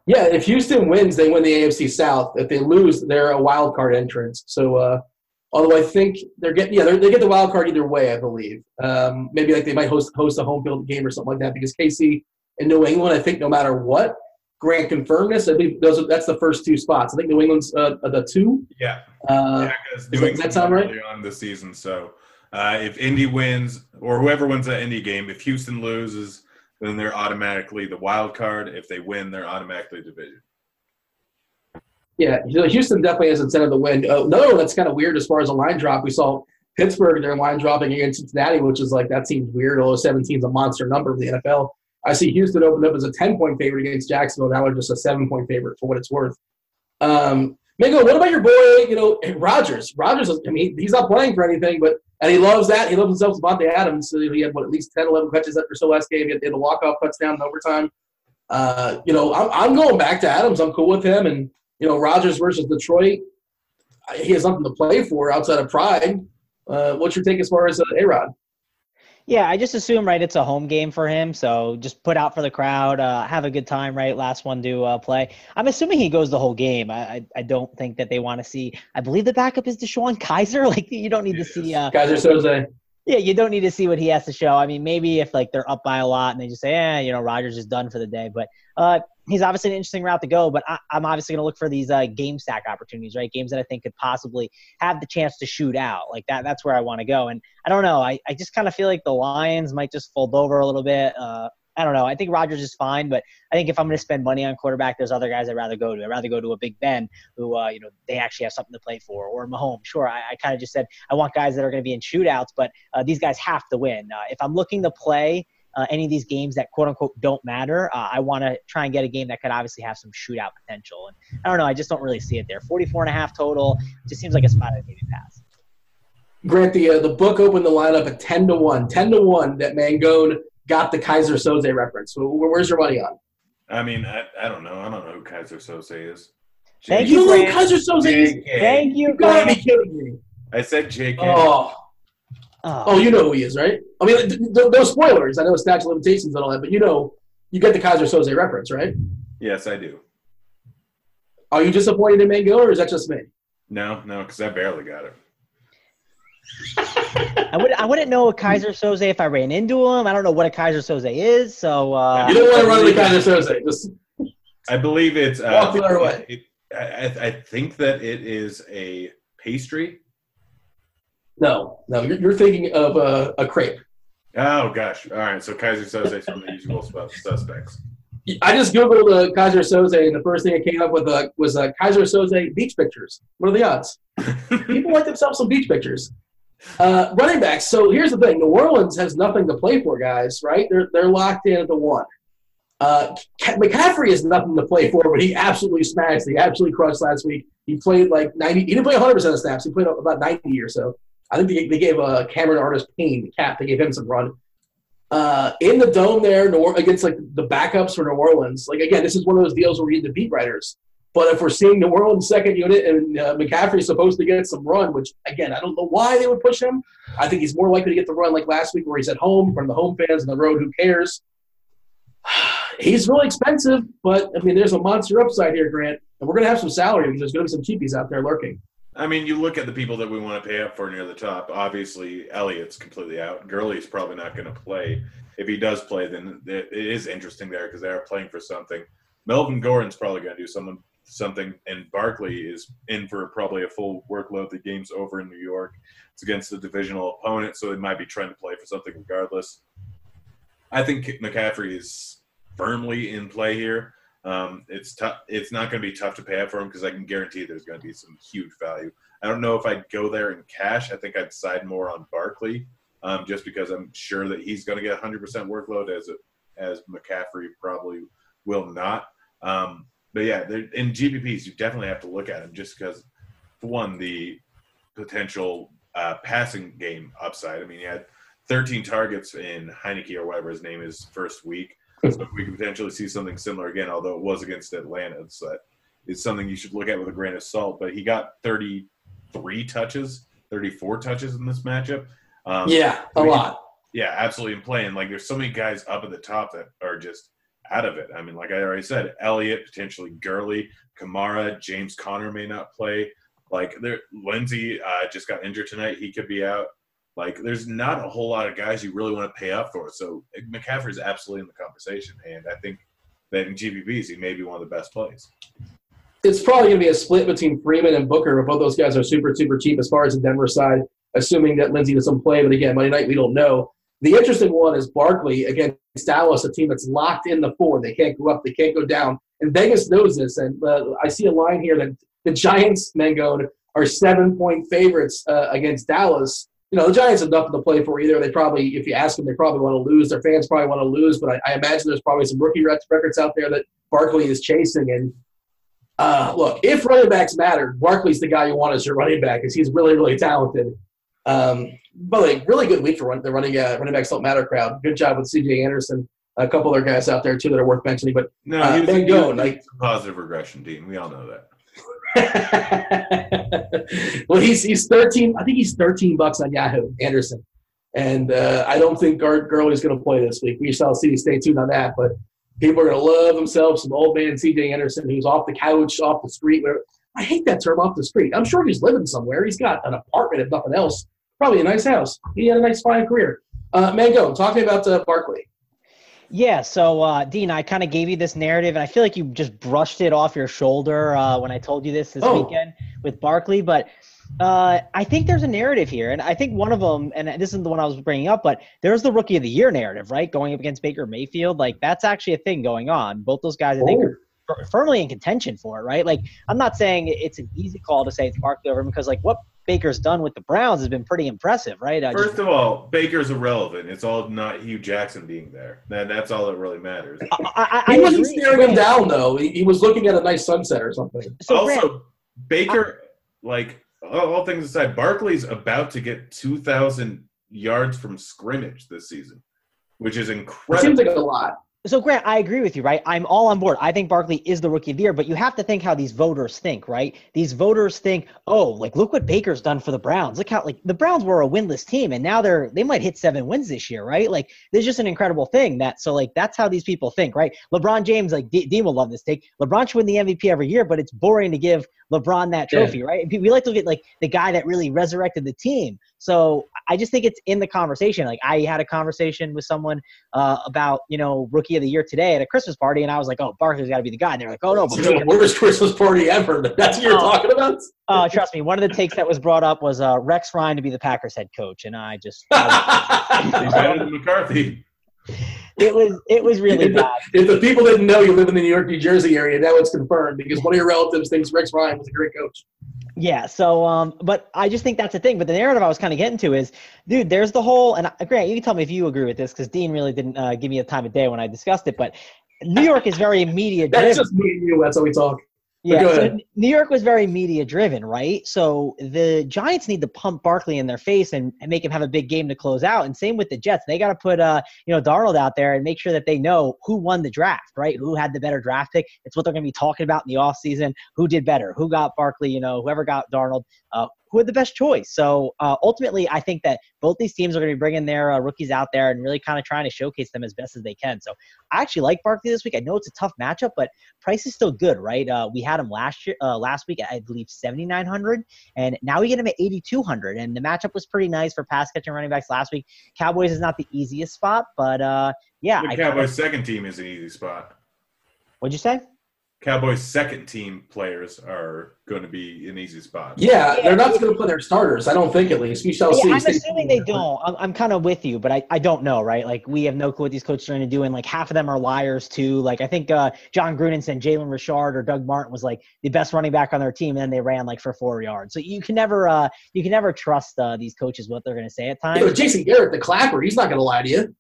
Yeah, if Houston wins, they win the AFC South. If they lose, they're a wild card entrance. So, uh, although I think they're getting yeah they get the wild card either way, I believe. Um, maybe like they might host host a home field game or something like that because KC and New England, I think no matter what, Grant confirmed this. I think those are, that's the first two spots. I think New England's uh, the two. Yeah. Uh, yeah, does that sound right? On the season, so uh, if Indy wins or whoever wins that Indy game, if Houston loses, then they're automatically the wild card. If they win, they're automatically division. Yeah, Houston definitely has incentive to win. Uh, one that's kind of weird as far as a line drop. We saw Pittsburgh their line dropping against Cincinnati, which is like that seems weird. Although 17 is a monster number for the NFL. I see Houston opened up as a 10 point favorite against Jacksonville. Now they're just a seven point favorite for what it's worth. Um, Mingo, what about your boy, you know, Rodgers? Rodgers, I mean, he's not playing for anything, but and he loves that. He loves himself Davante Adams. So he had what at least 10, 11 catches after so last game. He had, the walk off touchdown in overtime. Uh, you know, I'm, I'm going back to Adams. I'm cool with him. And you know, Rodgers versus Detroit, he has something to play for outside of pride. Uh, what's your take as far as uh, A Rod? Yeah, I just assume right it's a home game for him, so just put out for the crowd, uh, have a good time, right? Last one to uh, play. I'm assuming he goes the whole game. I I, I don't think that they want to see. I believe the backup is DeShone Kizer. [LAUGHS] Like you don't need to see. Uh, Kizer Soze. Yeah, you don't need to see what he has to show. I mean, maybe if like they're up by a lot and they just say, "eh, you know, Rodgers is done for the day," but uh, he's obviously an interesting route to go. But I, am obviously going to look for these uh, game stack opportunities, right? Games that I think could possibly have the chance to shoot out. Like that, that's where I want to go. And I don't know. I, I just kind of feel like the Lions might just fold over a little bit. Uh, I don't know. I think Rodgers is fine, but I think if I'm going to spend money on quarterback, there's other guys I'd rather go to. I'd rather go to a Big Ben who, uh, you know, they actually have something to play for, or Mahomes. Sure, I, I kind of just said I want guys that are going to be in shootouts, but uh, these guys have to win. Uh, if I'm looking to play uh, any of these games that quote unquote don't matter, uh, I want to try and get a game that could obviously have some shootout potential. And I don't know. I just don't really see it there. 44 and a half total just seems like a spot I'd maybe pass. Grant, the uh, the book opened the lineup at 10 to 1. 10 to 1 that Mangone got the Keyser Soze reference. Where's your money on? I mean, I, I don't know. I don't know who Keyser Soze is. Thank you, you know Keyser Soze is? Thank you, You gotta be kidding me. I said JK. Oh. Oh. Oh, you know who he is, right? I mean, th- th- no spoilers. I know statute limitations and all that, but you know, you get the Keyser Soze reference, right? Yes, I do. Are you disappointed in Mango, or is that just me? No, no, because I barely got it. I would I wouldn't know a Keyser Soze if I ran into him. I don't know what a Keyser Soze is, so uh, You don't want to run the kind of Thursday. Just I believe it's. Walk the Uh, other way. it, I, I I think that it is a pastry. No, no. You're, you're thinking of a, a crepe. Oh gosh! All right, so Keyser Soze from the usual suspects. I just googled uh, Keyser Soze, and the first thing that came up with uh, was uh, Keyser Soze beach pictures. What are the odds? [LAUGHS] People like themselves some beach pictures. Uh, running backs. So here's the thing: New Orleans has nothing to play for, guys. Right? They're they're locked in at the one. Uh, McCaffrey has nothing to play for, but he absolutely smashed. He absolutely crushed last week. He played like 90. He didn't play 100 percent of snaps. He played about 90 or so. I think they, they gave uh, Cameron Artis Payne, the cap, they gave him some run. Uh, in the dome there, New Or- against like the backups for New Orleans. Like again, this is one of those deals where we need the beat writers. But if we're seeing New Orleans second unit and uh, McCaffrey's supposed to get some run, which again I don't know why they would push him. I think he's more likely to get the run like last week where he's at home from the home fans on the road. Who cares? [SIGHS] He's really expensive, but I mean, there's a monster upside here, Grant, and we're gonna have some salary because there's gonna be some cheapies out there lurking. I mean, you look at the people that we want to pay up for near the top. Obviously, Elliott's completely out. Gurley's probably not going to play. If he does play, then it is interesting there because they are playing for something. Melvin Gordon's probably going to do something, something, and Barkley is in for probably a full workload. The game's over in New York. It's against a divisional opponent, so they might be trying to play for something regardless. I think McCaffrey is firmly in play here. Um, it's tough. It's not going to be tough to pay up for him because I can guarantee there's going to be some huge value. I don't know if I'd go there in cash. I think I'd side more on Barkley, um, just because I'm sure that he's going to get 100% workload as as McCaffrey probably will not. Um, but yeah, in GPPs, you definitely have to look at him just because, for one, the potential uh, passing game upside. I mean, he had 13 targets in Heinicke or whatever his name is first week. So we could potentially see something similar again, although it was against Atlanta. So that is something you should look at with a grain of salt. But he got 33 touches, 34 touches in this matchup. Um, Yeah, a lot. yeah, absolutely. And playing like there's so many guys up at the top that are just out of it. I mean, like I already said, Elliott potentially Gurley, Kamara, James Conner may not play. Like there, Lindsay uh, just got injured tonight. He could be out. Like there's not a whole lot of guys you really want to pay up for. So McCaffrey's absolutely in the conversation, and I think that in GPPs he may be one of the best plays. it's probably going to be a split between Freeman and Booker, both those guys are super, super cheap as far as the Denver side, assuming that Lindsay doesn't play. But again, Monday night, we don't know. The interesting one is Barkley against Dallas, a team that's locked in the four. They can't go up, they can't go down. And Vegas knows this. And uh, I see a line here that the Giants, Mangone, are seven point favorites uh, against Dallas. You know, the Giants have nothing to play for either. They probably, if you ask them, they probably want to lose. Their fans probably want to lose, but I, I imagine there's probably some rookie records out there that Barkley is chasing. And uh, look, if running backs matter, Barkley's the guy you want as your running back because he's really, really talented. Um, but like, really good week for run, the running uh, running backs don't matter crowd. Good job with C.J. Anderson, a couple other guys out there too that are worth mentioning. But No, Uh, he was, Van he was like- a positive regression, Dean. We all know that. [LAUGHS] well, he's he's thirteen. I think he's thirteen bucks on Yahoo Anderson, and uh, I don't think Guard Gurley's going to play this week. We shall see. Stay tuned on that. But people are going to love themselves some old man C.J. Anderson who's off the couch, off the street. Whatever. I hate that term, off the street. I'm sure he's living somewhere. He's got an apartment, if nothing else. Probably a nice house. He had a nice, fine career. Uh, Mango, talk to me about uh, Barkley. Yeah, so uh, Dean, I kind of gave you this narrative, and I feel like you just brushed it off your shoulder uh, when I told you this this Oh. weekend with Barkley. But uh, I think there's a narrative here, and I think one of them, and this isn't the one I was bringing up, but there's the Rookie of the Year narrative, right? Going up against Baker Mayfield, like that's actually a thing going on. Both those guys, I think, are fir- firmly in contention for it, right? Like I'm not saying it's an easy call to say it's Barkley over him because like what Baker's done with the Browns has been pretty impressive, right? Just- First of all, Baker's irrelevant. It's all not Hue Jackson being there. That, that's all that really matters. I, I, I He wasn't agree. staring him down, though. He, he was looking at a nice sunset or something. So Grant, also, Baker, like all, all things aside, Barkley's about to get 2,000 yards from scrimmage this season, which is It incredible. seems like a lot. So Grant, I agree with you, right? I'm all on board. I think Barkley is the rookie of the year, but you have to think how these voters think, right? These voters think, oh, like look what Baker's done for the Browns. Look how like the Browns were a winless team, and now they're they might hit seven wins this year, right? Like there's just an incredible thing that so like that's how these people think, right? LeBron James, like Dean will love this take. LeBron should win the MVP every year, but it's boring to give LeBron that Yeah. trophy, right? We like to look at like the guy that really resurrected the team. So I just think it's in the conversation. Like I had a conversation with someone uh, about you know rookie of the year today at a Christmas party, and I was like, oh, Barkley's got to be the guy. And they're like, oh no, but It's the worst Christmas party ever. [LAUGHS] That's what you're Oh. talking about? uh, trust me. One of the takes that was brought up was uh, Rex Ryan to be the Packers head coach, and I just [LAUGHS] He's better than McCarthy. It was it was really if, the, bad. if the people didn't know you live in the New York, New Jersey area, now it's confirmed because one of your relatives thinks Rex Ryan was a great coach. Yeah. So, um, but I just think that's the thing. But the narrative I was kind of getting to is, dude, there's the whole, and Grant, you can tell me if you agree with this because Dean really didn't uh, give me a time of day when I discussed it. But New York is very media That's just me and you. That's how we talk. Yeah, so. New York was very media driven, right? So the Giants need to pump Barkley in their face and, and make him have a big game to close out. And same with the Jets. They got to put uh, you know, Darnold out there and make sure that they know who won the draft, right? Who had the better draft pick. It's what they're going to be talking about in the offseason. Who did better? Who got Barkley, you know, whoever got Darnold, uh, who had the best choice. So uh, ultimately, I think that both these teams are going to be bringing their uh, rookies out there and really kind of trying to showcase them as best as they can. So I actually like Barkley this week. I know it's a tough matchup, but price is still good, right? Uh, we had him last year, uh, last week, I believe seventy nine hundred, and now we get him at eighty two hundred. And the matchup was pretty nice for pass catching running backs last week. Cowboys is not the easiest spot, but uh, yeah. The Cowboys' second team is an easy spot. what'd you say? Cowboys' second team players are going to be an easy spot. Yeah, Yeah. they're not going to put their starters. I don't think, at least. We shall Yeah, see. I'm Stay assuming they don't. I'm, I'm kind of with you, but I, I don't know, right? Like we have no clue what these coaches are going to do, and like half of them are liars too. Like I think uh, Jon Gruden said Jalen Richard or Doug Martin was like the best running back on their team, and then they ran like for four yards. So you can never uh, you can never trust uh, these coaches what they're going to say at Yeah, times. but Jason Garrett, the clapper, he's not going to lie to you.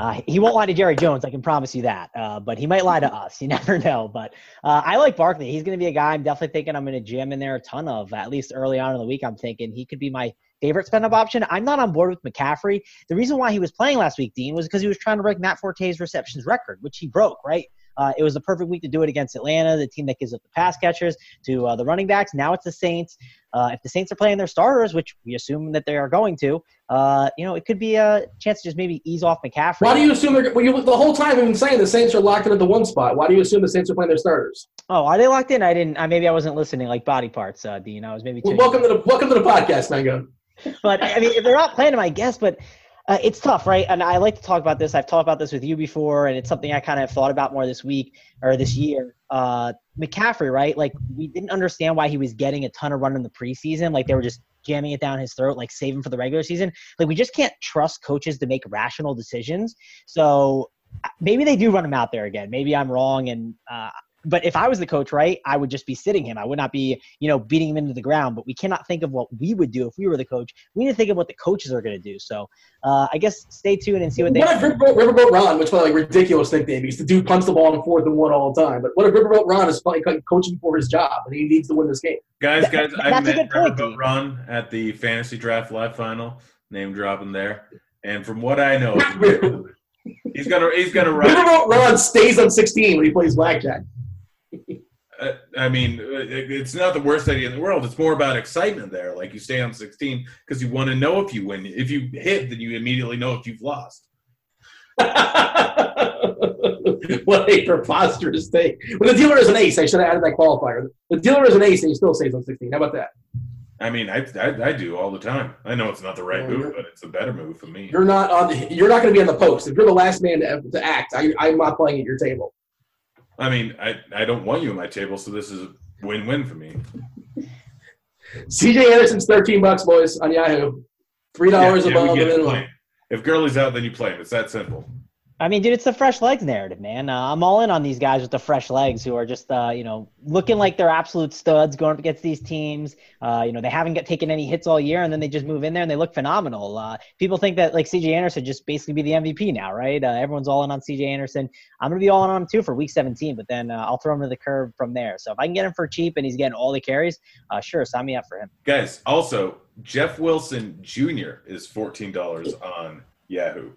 Uh, he won't lie to Jerry Jones, I can promise you that. Uh, but he might lie to us. You [LAUGHS] never know. But uh, I like Barkley. He's going to be a guy I'm definitely thinking I'm going to jam in there a ton of. At least early on in the week, I'm thinking he could be my favorite spend up option. I'm not on board with McCaffrey. The reason why he was playing last week, Dean, was because he was trying to break Matt Forte's receptions record, which he broke, right? Uh, it was the perfect week to do it against Atlanta, the team that gives up the pass catchers to uh, the running backs. Now it's the Saints. Uh, if the Saints are playing their starters, which we assume that they are going to, uh, you know, it could be a chance to just maybe ease off McCaffrey. Why do you assume they're well, you, the whole time we've been saying the Saints are locked in at the one spot? Why do you assume the Saints are playing their starters? Oh, are they locked in? I didn't. I maybe I wasn't listening. Like body parts, uh, Dean. I was maybe. Well, welcome to the welcome to the podcast, Mango. [LAUGHS] but I mean, if they're not playing them, I guess. But uh, it's tough, right? And I like to talk about this. I've talked about this with you before, and it's something I kind of thought about more this week or this year. Uh, McCaffrey, right? Like we didn't understand why he was getting a ton of run in the preseason. Like they were just jamming it down his throat, like saving for the regular season. Like we just can't trust coaches to make rational decisions. So uh, maybe they do run him out there again. Maybe I'm wrong, and uh, but if I was the coach, right, I would just be sitting him. I would not be, you know, beating him into the ground. But we cannot think of what we would do if we were the coach. We need to think of what the coaches are going to do. So uh, I guess stay tuned and see what they. What if Riverboat, Riverboat Ron, which was like ridiculous nickname, because the dude punts the ball in fourth and one all the time. But what if Riverboat Ron is playing, coaching for his job and he needs to win this game? Guys, guys, That- I that's a met good point, Riverboat Dean. Run at the Fantasy Draft Live Final. Name dropping there. And from what I know, [LAUGHS] he's gonna he's gonna run. Riverboat Ron stays on 16 when he plays blackjack. I mean, it- it's not the worst idea in the world. It's more about excitement there. Like you stay on 16 because you want to know if you win. If you hit, then you immediately know if you've lost. [LAUGHS] what a preposterous thing. When the dealer is an ace, I should have added that qualifier. The dealer is an ace and he still stays on 16. How about that? I mean, I, I, I do all the time. I know it's not the right Oh, move, but it's a better move for me. You're not on. The, you're not going to be on the post. If you're the last man to, to act, I, I'm not playing at your table. I mean, I, I don't want you at my table, so this is a win-win for me. CJ Anderson's 13 bucks, boys, on Yahoo. Three dollars Yeah, yeah, we the minimum. If Gurley's out, then you play him. It's that simple. I mean, dude, it's the fresh legs narrative, man. Uh, I'm all in on these guys with the fresh legs who are just, uh, you know, looking like they're absolute studs going up against these teams. Uh, you know, they haven't got, taken any hits all year, and then they just move in there and they look phenomenal. Uh, people think that like CJ Anderson just basically be the MVP now, right? Uh, everyone's all in on CJ Anderson. I'm gonna be all in on him too for Week 17, but then uh, I'll throw him to the curb from there. So if I can get him for cheap and he's getting all the carries, sure, sign me up for him. Guys, also, Jeff Wilson Jr. is $14 on Yahoo.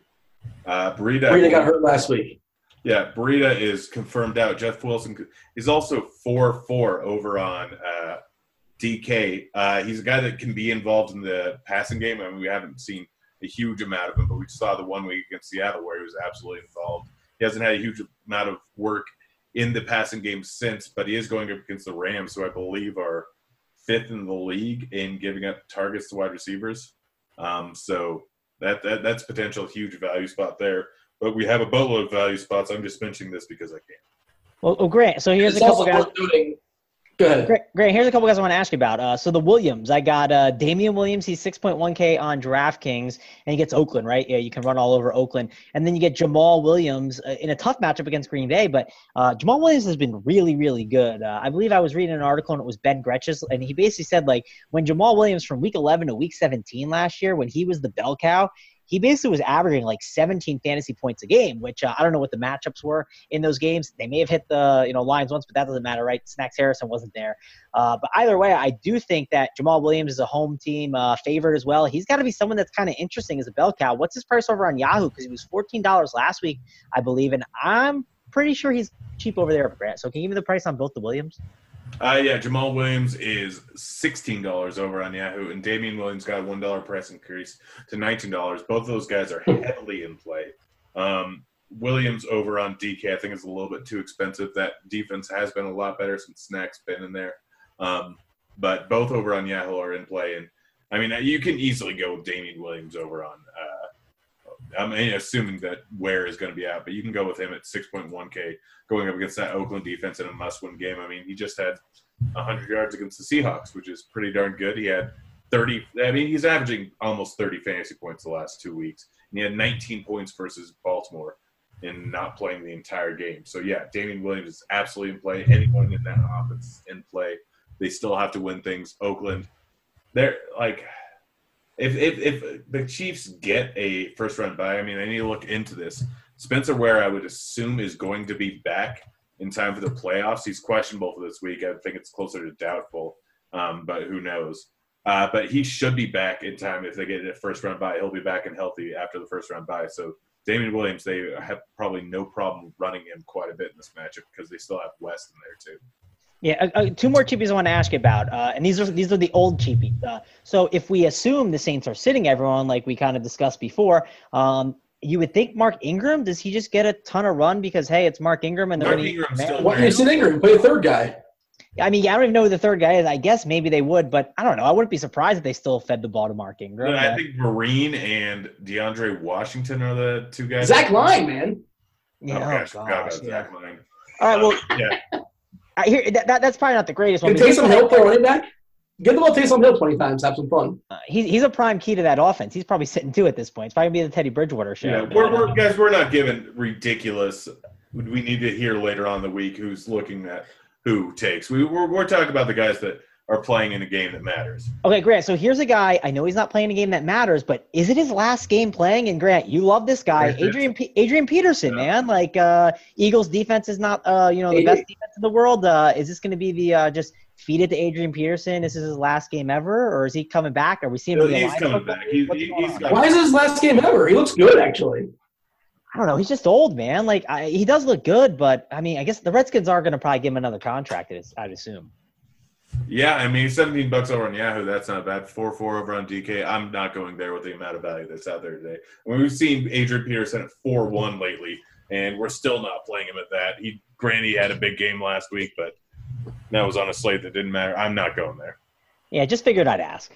Uh, Burita, Breida got hurt last week. Yeah, Burita is confirmed out. Jeff Wilson is also 4 4 over on uh, DK. Uh, he's a guy that can be involved in the passing game. I mean, we haven't seen a huge amount of him, but we saw the one week against Seattle where he was absolutely involved. He hasn't had a huge amount of work in the passing game since, but he is going up against the Rams, who I believe are fifth in the league in giving up targets to wide receivers. Um, so that, that that's potential huge value spot there. But we have a boatload of value spots. I'm just mentioning this because I can. Well, well great. So here's It's a couple also guys. worth noting. Go ahead. Great, great. Here's a couple guys I want to ask you about. Uh, so the Williams, I got uh, Damien Williams. He's 6.1K on DraftKings, and he gets Oakland, right? Yeah, you can run all over Oakland. And then you get Jamaal Williams uh, in a tough matchup against Green Bay. But uh, Jamaal Williams has been really, really good. Uh, I believe I was reading an article, and it was Ben Gretches, and he basically said like when Jamaal Williams from Week 11 to Week 17 last year, when he was the bell cow, he basically was averaging like 17 fantasy points a game, which uh, I don't know what the matchups were in those games. They may have hit the you know lines once, but that doesn't matter, right? Snacks Harrison wasn't there. Uh, but either way, I do think that Jamaal Williams is a home team uh, favorite as well. He's got to be someone that's kind of interesting as a bell cow. What's his price over on Yahoo? Because he was fourteen dollars last week, I believe, and I'm pretty sure he's cheap over there, Grant. So can you give me the price on both the Williams? Uh, yeah, Jamaal Williams is sixteen dollars over on Yahoo, and Damien Williams got a one dollar price increase to nineteen dollars. Both of those guys are heavily in play. Um, Williams over on DK, I think is a little bit too expensive. That defense has been a lot better since Snack's been in there, um, but both over on Yahoo are in play. And I mean, you can easily go with Damien Williams over on. Uh, I mean, assuming that Ware is going to be out, but you can go with him at 6.1K going up against that Oakland defense in a must-win game. I mean, he just had 100 yards against the Seahawks, which is pretty darn good. He had 30. I mean, he's averaging almost 30 fantasy points the last two weeks, and he had 19 points versus Baltimore in not playing the entire game. So yeah, Damien Williams is absolutely in play. Anyone in that offense in play. They still have to win things. Oakland, they're like. If, if, if the Chiefs get a first round bye, I mean, I need to look into this. Spencer Ware, I would assume, is going to be back in time for the playoffs. He's questionable for this week. I think it's closer to doubtful, um, but who knows? Uh, but he should be back in time if they get a first round bye. He'll be back and healthy after the first round bye. So Damien Williams, they have probably no problem running him quite a bit in this matchup because they still have West in there too. Yeah, uh, uh, two more cheapies I want to ask you about, uh, and these are these are the old cheapies. Uh, so if we assume the Saints are sitting everyone like we kind of discussed before, um, you would think Mark Ingram does he just get a ton of run because hey, it's Mark Ingram and they're Mark gonna- Ingram's still Why don't you sit Ingram? Play a third guy. I mean, yeah, I don't even know who the third guy is. I guess maybe they would, but I don't know. I wouldn't be surprised if they still fed the ball to Mark Ingram. But I think Marine and DeAndre Washington are the two guys. Zach Line, man. yeah, oh, oh, gosh, forgot gosh, yeah. Zach Line. All right, well, Uh, yeah. [LAUGHS] I hear that, that that's probably not the greatest one. Can but here's Taysom what I- Hill play running back? Give the ball to Taysom Hill 20 times. Have some fun. Uh, he, he's a prime key to that offense. He's probably sitting two at this point. It's probably gonna be the Teddy Bridgewater show. Yeah, we're, we're, guys, we're not giving ridiculous. We need to hear later on in the week who's looking at who takes. We, we're, we're talking about the guys that are playing in a game that matters. Okay, Grant. So here's a guy. I know he's not playing a game that matters, but is it his last game playing? And Grant, you love this guy, Right. Adrian P- Adrian Peterson, Yeah. man. Like uh, Eagles defense is not uh, you know the best defense in the world. Uh, is this going to be the uh, just feed it to Adrian Peterson? Is this is his last game ever, or is he coming back? Are we seeing him? in the He's lineup? coming back. He's, he- going he's on? got Why is it his last game ever? He looks good, actually. I don't know. He's just old, man. Like I, he does look good, but I mean, I guess the Redskins are going to probably give him another contract. I'd- I'd assume. Yeah, I mean, 17 bucks over on Yahoo, that's not bad. 4 4 over on DK. I'm not going there with the amount of value that's out there today. I mean, we've seen Adrian Peterson at 4 1 lately, and we're still not playing him at that. He, granted, he had a big game last week, but that was on a slate that didn't matter. I'm not going there. Yeah, just figured I'd ask.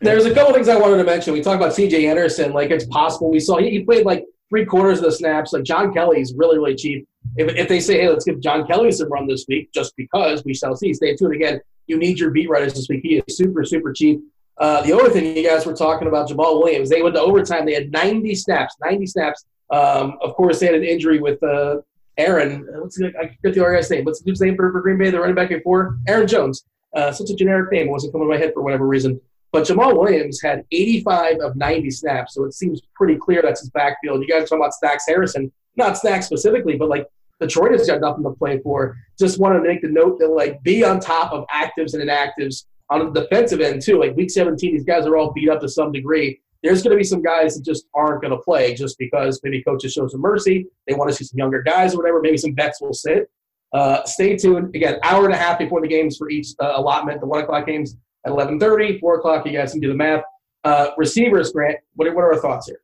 There's a couple things I wanted to mention. We talked about C.J. Anderson. Like it's possible we saw he, he played like three quarters of the snaps. Like John Kelly's really really cheap. If, if they say hey let's give John Kelly some run this week, just because we shall see. Stay tuned again. You need your beat writers this week. He is super super cheap. Uh, the other thing you guys were talking about Jamaal Williams. They went to overtime. They had 90 snaps. 90 snaps. Um, of course, they had an injury with uh, Aaron. uh, What's the, I forget the other guy's name. What's the dude's name for, for Green Bay? The running back before Aaron Jones. Uh, such a generic name. It wasn't coming to my head for whatever reason. But Jamaal Williams had 85 of 90 snaps, so it seems pretty clear that's his backfield. You guys are talking about Snacks Harrison, not Snacks specifically, but like Detroit has got nothing to play for. Just wanted to make the note that like be on top of actives and inactives on the defensive end too. Like week 17, these guys are all beat up to some degree. There's going to be some guys that just aren't going to play just because maybe coaches show some mercy. They want to see some younger guys or whatever. Maybe some vets will sit. Uh, stay tuned. Again, hour and a half before the games for each uh, allotment. The one o'clock games at 11:30, four o'clock. You guys can do the math. Uh, receivers, Grant. What are, what are our thoughts here?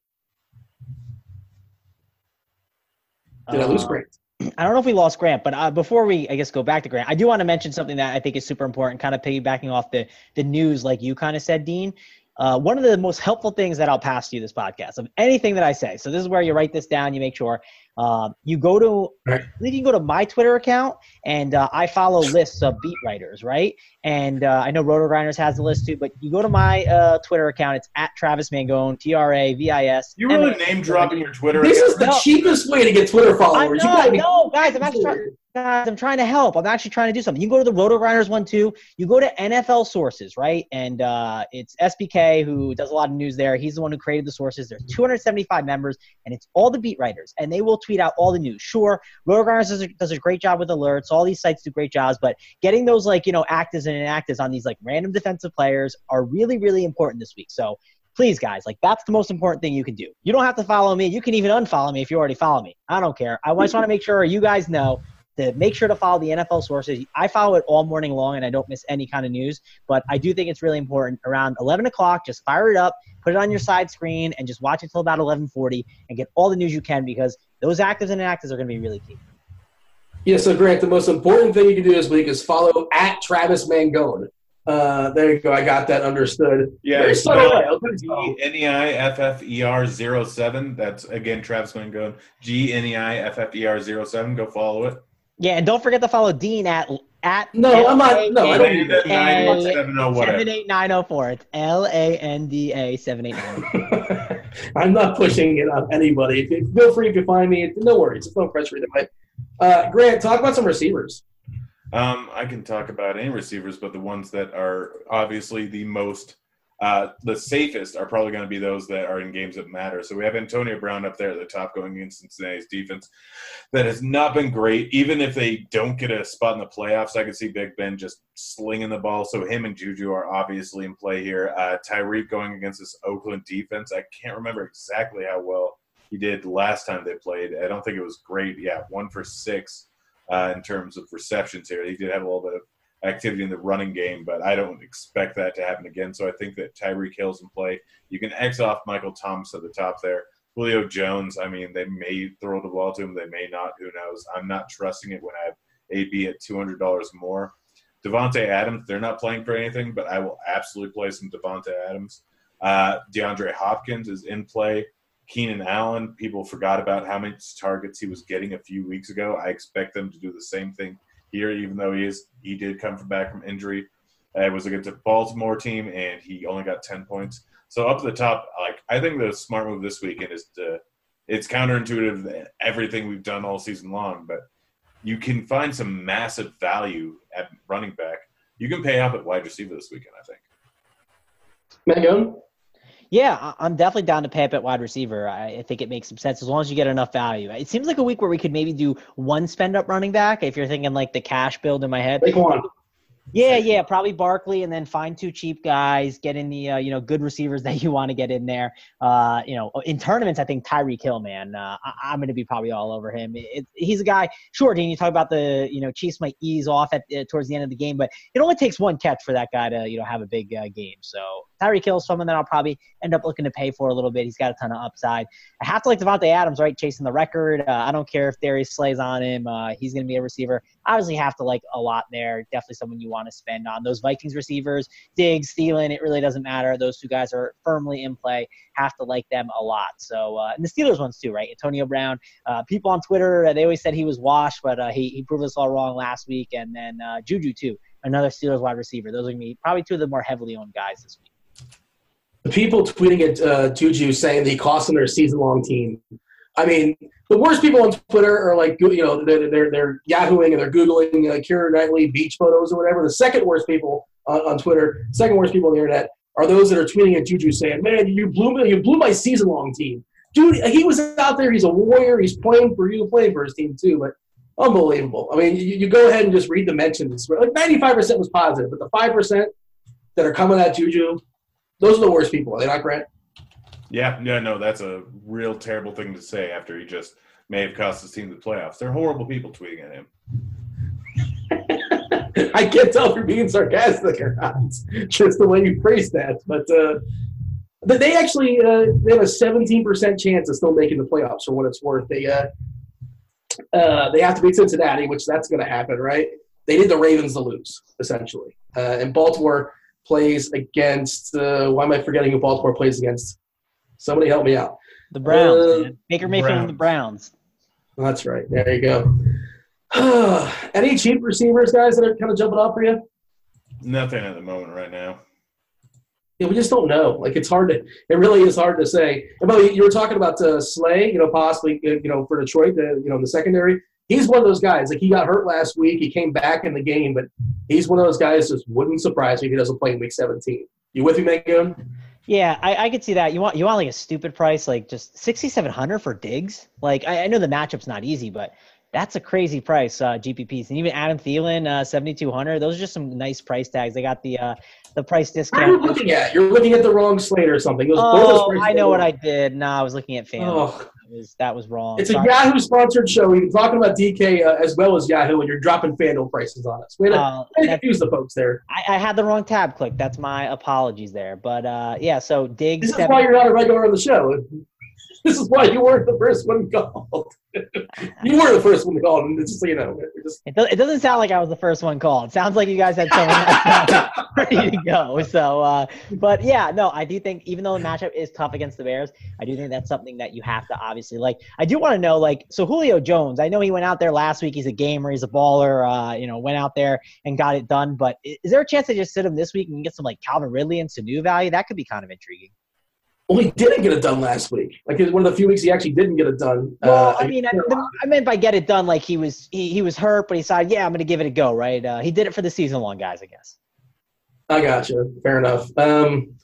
Did I lose Uh, Grant? I don't know if we lost Grant, but uh, before we, I guess, go back to Grant, I do want to mention something that I think is super important, kind of piggybacking off the the news, like you kind of said, Dean. Uh, one of the most helpful things that I'll pass to you this podcast of anything that I say. So this is where you write this down. You make sure um, you go to, Right. I believe you can go to my Twitter account, and uh, I follow lists of beat writers, right? And uh, I know RotoGrinders has a list too, but you go to my uh, Twitter account. It's at Travis Mangone, T R A V I S. You really name dropping your Twitter This is the No. cheapest way to get Twitter followers. You know, gotta be- no, guys, I'm actually trying, guys, I'm trying to help. I'm actually trying to do something. You can go to the RotoGrinders one too. You go to NFL sources, right? And uh, it's SBK who does a lot of news there. He's the one who created the sources. There's 275 members, and it's all the beat writers, and they will tweet out all the news. Sure, RotoGrinders does a, does a great job with alerts. All these sites do great jobs, but getting those like you know actives and inactives on these like random defensive players are really really important this week. So please guys like that's the most important thing you can do you don't have to follow me you can even unfollow me if you already follow me i don't care i just want to make sure you guys know to make sure to follow the nfl sources i follow it all morning long and i don't miss any kind of news but i do think it's really important around 11 o'clock just fire it up put it on your side screen and just watch it till about 11.40 and get all the news you can because those actives and inactives are going to be really key Yeah, so Grant, the most important thing you can do this week is follow at Travis Mangone. Uh, there you go. I got that understood. Yeah, Very it's subtle spelled way. Okay, so- G N E I F F E R 07. That's again Travis Mangone. G N E I F F E R 07. Go follow it. Yeah and don't forget to follow dean at at No, I'm not- no, I don't do that. Nine one seven oh whatever. 78904 it's l-a-n-d-a 789 [LAUGHS] I'm not pushing it on anybody. Feel free if you find me. No worries. It's no pressure either way. Uh, Grant, talk about some receivers. Um, I can talk about any receivers, but the ones that are obviously the most, uh, the safest are probably going to be those that are in games that matter. So we have Antonio Brown up there at the top going against Cincinnati's defense that has not been great. Even if they don't get a spot in the playoffs, I can see Big Ben just slinging the ball. So him and Juju are obviously in play here. Uh, Tyreek going against this Oakland defense. I can't remember exactly how well he did last time they played. I don't think it was great. Yeah, one for six uh, in terms of receptions here. He did have a little bit of activity in the running game, but I don't expect that to happen again. So I think that Tyreek Hill's in play. You can X off Michael Thomas at the top there. Julio Jones, I mean, they may throw the ball to him, they may not. Who knows? I'm not trusting it when I have AB at $200 more. Davante Adams, they're not playing for anything, but I will absolutely play some Davante Adams. Uh, DeAndre Hopkins is in play. Keenan Allen, people forgot about how many targets he was getting a few weeks ago. I expect them to do the same thing here, even though he is he did come from back from injury. Uh, it was against a Baltimore team, and he only got ten points. So up at the top, like I think the smart move this weekend is to. It's counterintuitive everything we've done all season long, but you can find some massive value at running back. You can pay up at wide receiver this weekend, I think. Mangone? Yeah, I'm definitely down to pay up at wide receiver. I think it makes some sense as long as you get enough value. It seems like a week where we could maybe do one spend up running back if you're thinking like the cash build in my head. Saquon. Yeah, yeah, probably Barkley, and then find two cheap guys, get in the uh, you know good receivers that [LAUGHS] you want to get in there. Uh, you know, in tournaments, I think Tyreek Hill, man, uh, I- I'm going to be probably all over him. It, he's a guy. Sure, Dean, you talk about the you know Chiefs might ease off at uh, towards the end of the game, but it only takes one catch for that guy to you know have a big uh, game. So Tyreek Hill is someone that I'll probably end up looking to pay for a little bit. He's got a ton of upside. I have to like Davante Adams, right, chasing the record. Uh, I don't care if Darius Slay's on him. Uh, he's going to be a receiver. Obviously, have to like a lot there. Definitely someone you want to spend on. Those Vikings receivers, Diggs, Thielen, it really doesn't matter. Those two guys are firmly in play. Have to like them a lot. So, uh, and the Steelers ones too, right? Antonio Brown. Uh, people on Twitter, uh, they always said he was washed, but uh, he, he proved us all wrong last week. And then uh, Juju too, another Steelers wide receiver. Those are going to be probably two of the more heavily owned guys this week. The people tweeting at uh, Juju saying that he cost them their season-long team. I mean, the worst people on Twitter are like, you know, they're they're, they're yahooing and they're googling uh, Keira Knightley beach photos or whatever. The second worst people on, on Twitter, second worst people on the internet, are those that are tweeting at Juju saying, "Man, you blew you blew my season-long team." Dude, he was out there. He's a warrior. He's playing for you, playing for his team too. But unbelievable. I mean, you, you go ahead and just read the mentions. Like ninety-five percent was positive, but the five percent that are coming at Juju, those are the worst people. Are they not, Grant? Yeah, yeah, no, that's a real terrible thing to say after he just may have cost his team the playoffs. They're horrible people tweeting at him. [LAUGHS] I can't tell if you're being sarcastic or not. Just the way you phrased that. But uh, they actually uh, they have a 17% chance of still making the playoffs for what it's worth. They uh, uh, they have to beat Cincinnati, which that's going to happen, right? They need the Ravens to lose, essentially. Uh, and Baltimore plays against. Uh, why am I forgetting who Baltimore plays against? Somebody help me out. The Browns. Uh. Baker Mayfield and the Browns. That's right. There you go. [SIGHS] Any cheap receivers, guys, that are kind of jumping off for you? Nothing at the moment right now. Yeah, we just don't know. Like it's hard to. It really is hard to say. And by you were talking about uh, Slay, you know, possibly, uh, you know, for Detroit, the, you know, in the secondary. He's one of those guys. Like he got hurt last week. He came back in the game, but he's one of those guys. Just wouldn't surprise me if he doesn't play in Week 17. You with me, Megan? Yeah, I, I could see that. You want you want like a stupid price, like just sixty seven hundred for Diggs. Like I, I know the matchup's not easy, but that's a crazy price, uh, GPPs, and even Adam Thielen, uh, seventy two hundred. Those are just some nice price tags. They got the uh, the price What are you discount. looking at? You're looking at the wrong slate or something. Those- Oh, I know what. I did. No, I was looking at FanDuel. Oh. That was that was wrong. It's a Sorry. Yahoo sponsored show. We've been talking about DK uh, as well as Yahoo, and you're dropping FanDuel prices on us. Way to, Uh, way to confuse the folks there. I, I had the wrong tab click. That's my apologies there. But uh, yeah, so Diggs. This is 70 why you're not a regular on the show. [LAUGHS] This is why you weren't the first one called. [LAUGHS] you were the first one called, and just you know, just It, do, it doesn't sound like I was the first one called. It sounds like you guys had someone [LAUGHS] ready to go. So, uh, but yeah, no, I do think even though the matchup is tough against the Bears, I do think that's something that you have to obviously like. I do want to know, like, so Julio Jones. I know he went out there last week. He's a gamer. He's a baller. Uh, you know, went out there and got it done. But is there a chance to just sit him this week and get some like Calvin Ridley and Sanu value? That could be kind of intriguing. Well, he didn't get it done last week. Like it was one of the few weeks he actually didn't get it done. Well, Uh, I mean, I, the, I meant by get it done, like he was he, he was hurt, but he decided, yeah, I'm going to give it a go. Right? Uh, he did it for the season long, guys. I guess. I gotcha. Fair enough. Um,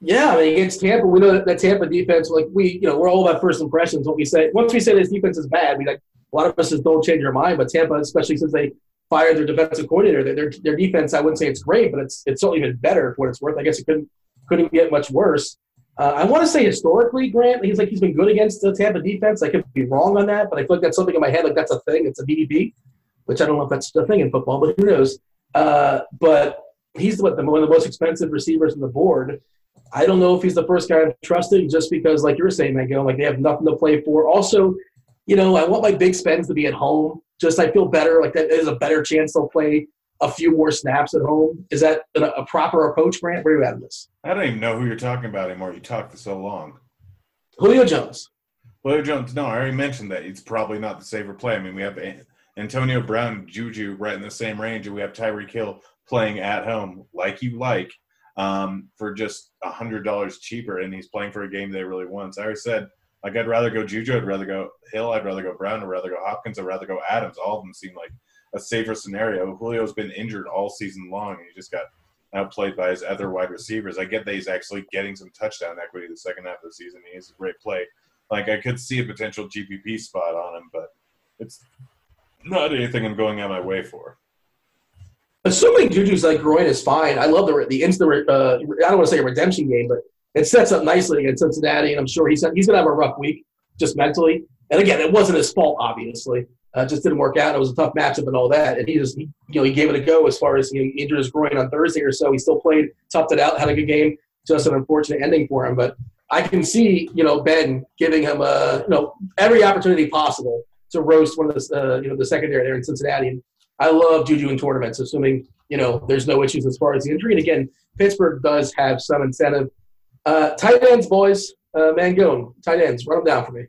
yeah, I mean, against Tampa, we know that, that Tampa defense, like we, you know, we're all about first impressions. What we say, once we say this defense is bad, we like a lot of us just don't change our mind. But Tampa, especially since they fired their defensive coordinator, their their, their defense, I wouldn't say it's great, but it's it's certainly been better for what it's worth. I guess it couldn't couldn't get much worse. Uh, I want to say historically, Grant, he's like he's been good against the Tampa defense. I could be wrong on that, but I feel like that's something in my head, like that's a thing. It's a DDP, which I don't know if that's a thing in football, but who knows? Uh, but he's what the, one of the most expensive receivers on the board. I don't know if he's the first guy I'm trusting just because, like you're saying, Mango, like they have nothing to play for. Also, you know, I want my big spends to be at home. Just I feel better, like that is a better chance they'll play a few more snaps at home. Is that a, a proper approach, Grant? Where are you at in this? I don't even know who you're talking about anymore. You talked for so long. Julio Jones. Julio Jones, no, I already mentioned that. It's probably not the safer play. I mean, we have Antonio Brown, Juju right in the same range, and we have Tyreek Hill playing at home, like you like, um, for just $100 cheaper, and he's playing for a game they really want. So I already said, like, I'd rather go Juju, I'd rather go Hill, I'd rather go Brown, I'd rather go Hopkins, I'd rather go Adams. All of them seem like a safer scenario. Julio's been injured all season long, and he just got outplayed by his other wide receivers. I get that he's actually getting some touchdown equity the second half of the season. He's a great play. Like I could see a potential GPP spot on him, but it's not anything I'm going out my way for. Assuming Juju's like groin is fine, I love the the instant. Uh, I don't want to say a redemption game, but it sets up nicely against Cincinnati, and I'm sure he's he's gonna have a rough week just mentally. And again, it wasn't his fault, obviously. Uh, just didn't work out. It was a tough matchup and all that, and he just you know he gave it a go as far as he injured his groin on Thursday or so. He still played, toughed it out, had a good game. Just an unfortunate ending for him, but I can see you know Ben giving him a, you know every opportunity possible to roast one of the uh, you know the secondary there in Cincinnati. And I love Juju in tournaments, assuming you know there's no issues as far as the injury. And again, Pittsburgh does have some incentive. Uh, tight ends, boys, uh, Mangone, tight ends, run them down for me.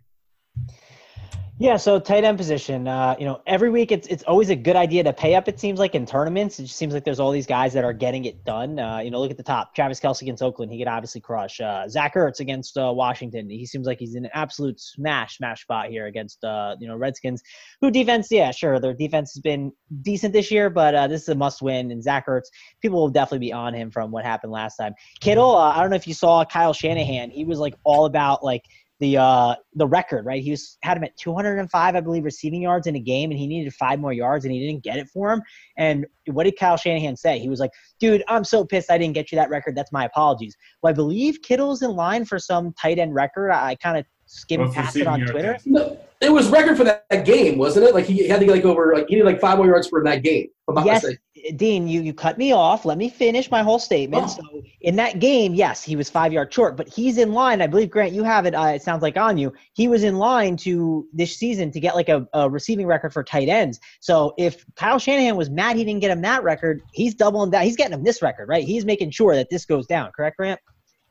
Yeah, so tight end position. Uh, you know, every week it's it's always a good idea to pay up. It seems like in tournaments, it just seems like there's all these guys that are getting it done. Uh, you know, look at the top: Travis Kelce against Oakland, he could obviously crush. Uh, Zach Ertz against uh, Washington, he seems like he's in an absolute smash smash spot here against uh, you know Redskins, who defense, yeah, sure, their defense has been decent this year, but uh, this is a must win. And Zach Ertz, people will definitely be on him from what happened last time. Kittle, I don't know if you saw Kyle Shanahan, he was like all about like the uh the record, right? He was had him at 205, I believe, receiving yards in a game, and he needed five more yards, and he didn't get it for him. And what did Kyle Shanahan say? He was like, "Dude, I'm so pissed I didn't get you that record. That's my apologies." Well, I believe Kittle's in line for some tight end record. I, I kind of skimmed What's past it on Twitter. No, It was record for that, that game, wasn't it? Like he had to get like over like he needed like five more yards for that game. if [LAUGHS] I'm not Yes, mistaken. Dean, you, you cut me off. Let me finish my whole statement. Oh. So in that game, yes, he was five yards short, but he's in line. I believe Grant, you have it. Uh, it sounds like on you. He was in line to this season to get like a, a receiving record for tight ends. So if Kyle Shanahan was mad he didn't get him that record, he's doubling down. He's getting him this record, right? He's making sure that this goes down. Correct, Grant?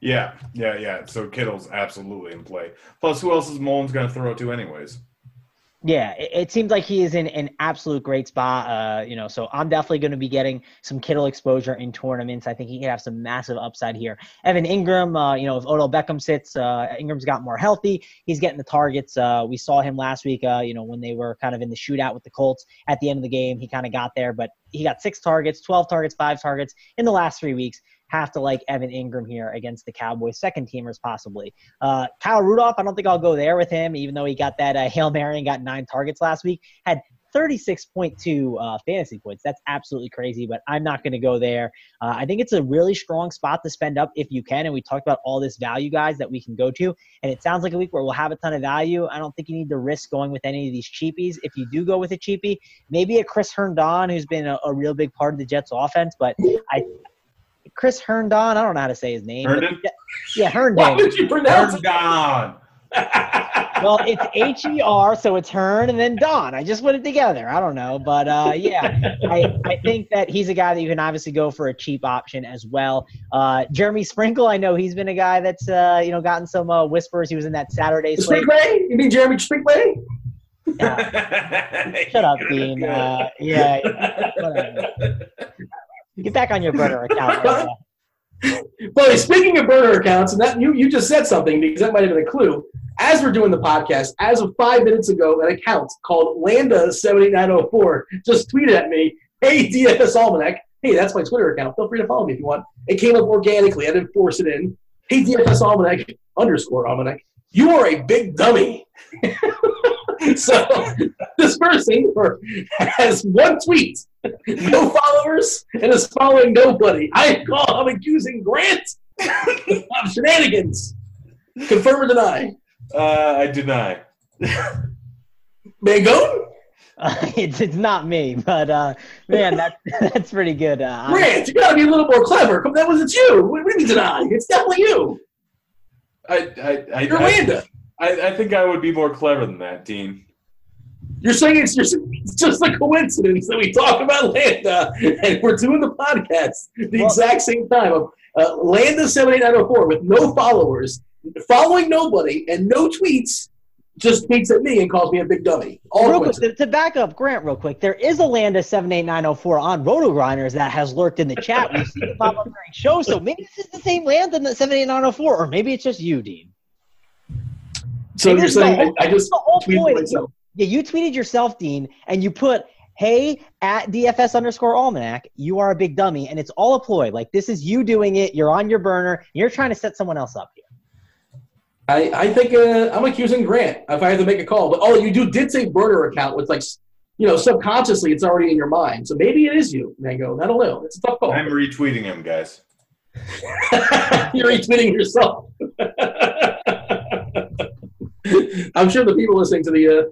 Yeah, yeah, yeah. So Kittle's absolutely in play. Plus, who else is Mullens going to throw it to, anyways? Yeah, it, it seems like he is in an absolute great spot. Uh, you know, so I'm definitely going to be getting some Kittle exposure in tournaments. I think he could have some massive upside here. Evan Engram, uh, you know, if Odell Beckham sits, uh, Engram's got more healthy. He's getting the targets. Uh, we saw him last week. Uh, you know, when they were kind of in the shootout with the Colts at the end of the game, he kind of got there, but he got six targets, 12 targets, five targets in the last three weeks. Have to like Evan Engram here against the Cowboys, second teamers possibly. Uh, Kyle Rudolph, I don't think I'll go there with him, even though he got that uh, [LAUGHS] Hail Mary and got nine targets last week. Had 36.2 uh, fantasy points. That's absolutely crazy, but I'm not going to go there. Uh, I think it's a really strong spot to spend up if you can. And we talked about all this value guys that we can go to. And it sounds like a week where we'll have a ton of value. I don't think you need to risk going with any of these cheapies. If you do go with a cheapie, maybe a Chris Herndon, who's been a, a real big part of the Jets offense, but I. Chris Herndon, I don't know how to say his name. but- Herndon? Yeah, Why Herndon. did you pronounce Turn it? down. well, it's H E R, so it's Hearn and then Don. I just put it together. I don't know, but uh, yeah, I, I think that he's a guy that you can obviously go for a cheap option as well. Uh, Jeremy Sprinkle, I know he's been a guy that's uh, you know gotten some uh, whispers. He was in that Saturday slate. Sprinkley? You mean Jeremy Sprinkley? [LAUGHS] Shut up, Dean. Uh, yeah, [LAUGHS] whatever. Get back on your burner account. [LAUGHS] Well, speaking of burner accounts, and that you, you just said something because that might have been a clue. As we're doing the podcast, as of five minutes ago, an account called Landa seventy nine zero oh four just tweeted at me, Hey, DFS Almanac. Hey, that's my Twitter account. Feel free to follow me if you want. It came up organically. I didn't force it in. Hey, DFS Almanac underscore Almanac. You are a big dummy. [LAUGHS] so this person has one tweet, no followers, and is following nobody. I call I'm accusing Grant [LAUGHS] of shenanigans. Confirm or deny? Uh, I deny. Mango? Uh, [LAUGHS] it's, it's not me, but uh, man, that that's pretty good. Uh, I'm- Grant, you gotta be a little more clever. Come, that wasn't you. What, what do you deny? It's definitely you. I, I, I, You're I, Landa. I, I think I would be more clever than that, Dean. You're saying it's just, it's just a coincidence that we talk about Landa and we're doing the podcast the Well- exact same time of uh, Landa seven eight nine zero four with no followers, following nobody, and no tweets. Just tweets at me and calls me a big dummy. All Real quick, to, to back up Grant real quick, there is a Landa 78904 on RotoGrinders that has lurked in the chat. We've seen it pop up during shows, so maybe this is the same Landa that 78904, or maybe it's just you, Dean. So Maybe you're the saying whole- I, I just the whole tweeted point. myself. Yeah, you tweeted yourself, Dean, and you put, hey, at DFS underscore almanac, you are a big dummy, and it's all a ploy. Like, this is you doing it, you're on your burner, you're trying to set someone else up here. I, I think uh, I'm accusing Grant if I had to make a call. But oh, you do did say burner account with like, you know, subconsciously it's already in your mind. So maybe it is you, Mango. I don't know. It's a tough call. I'm retweeting him, guys. [LAUGHS] You're retweeting yourself. [LAUGHS] I'm sure the people listening to the uh,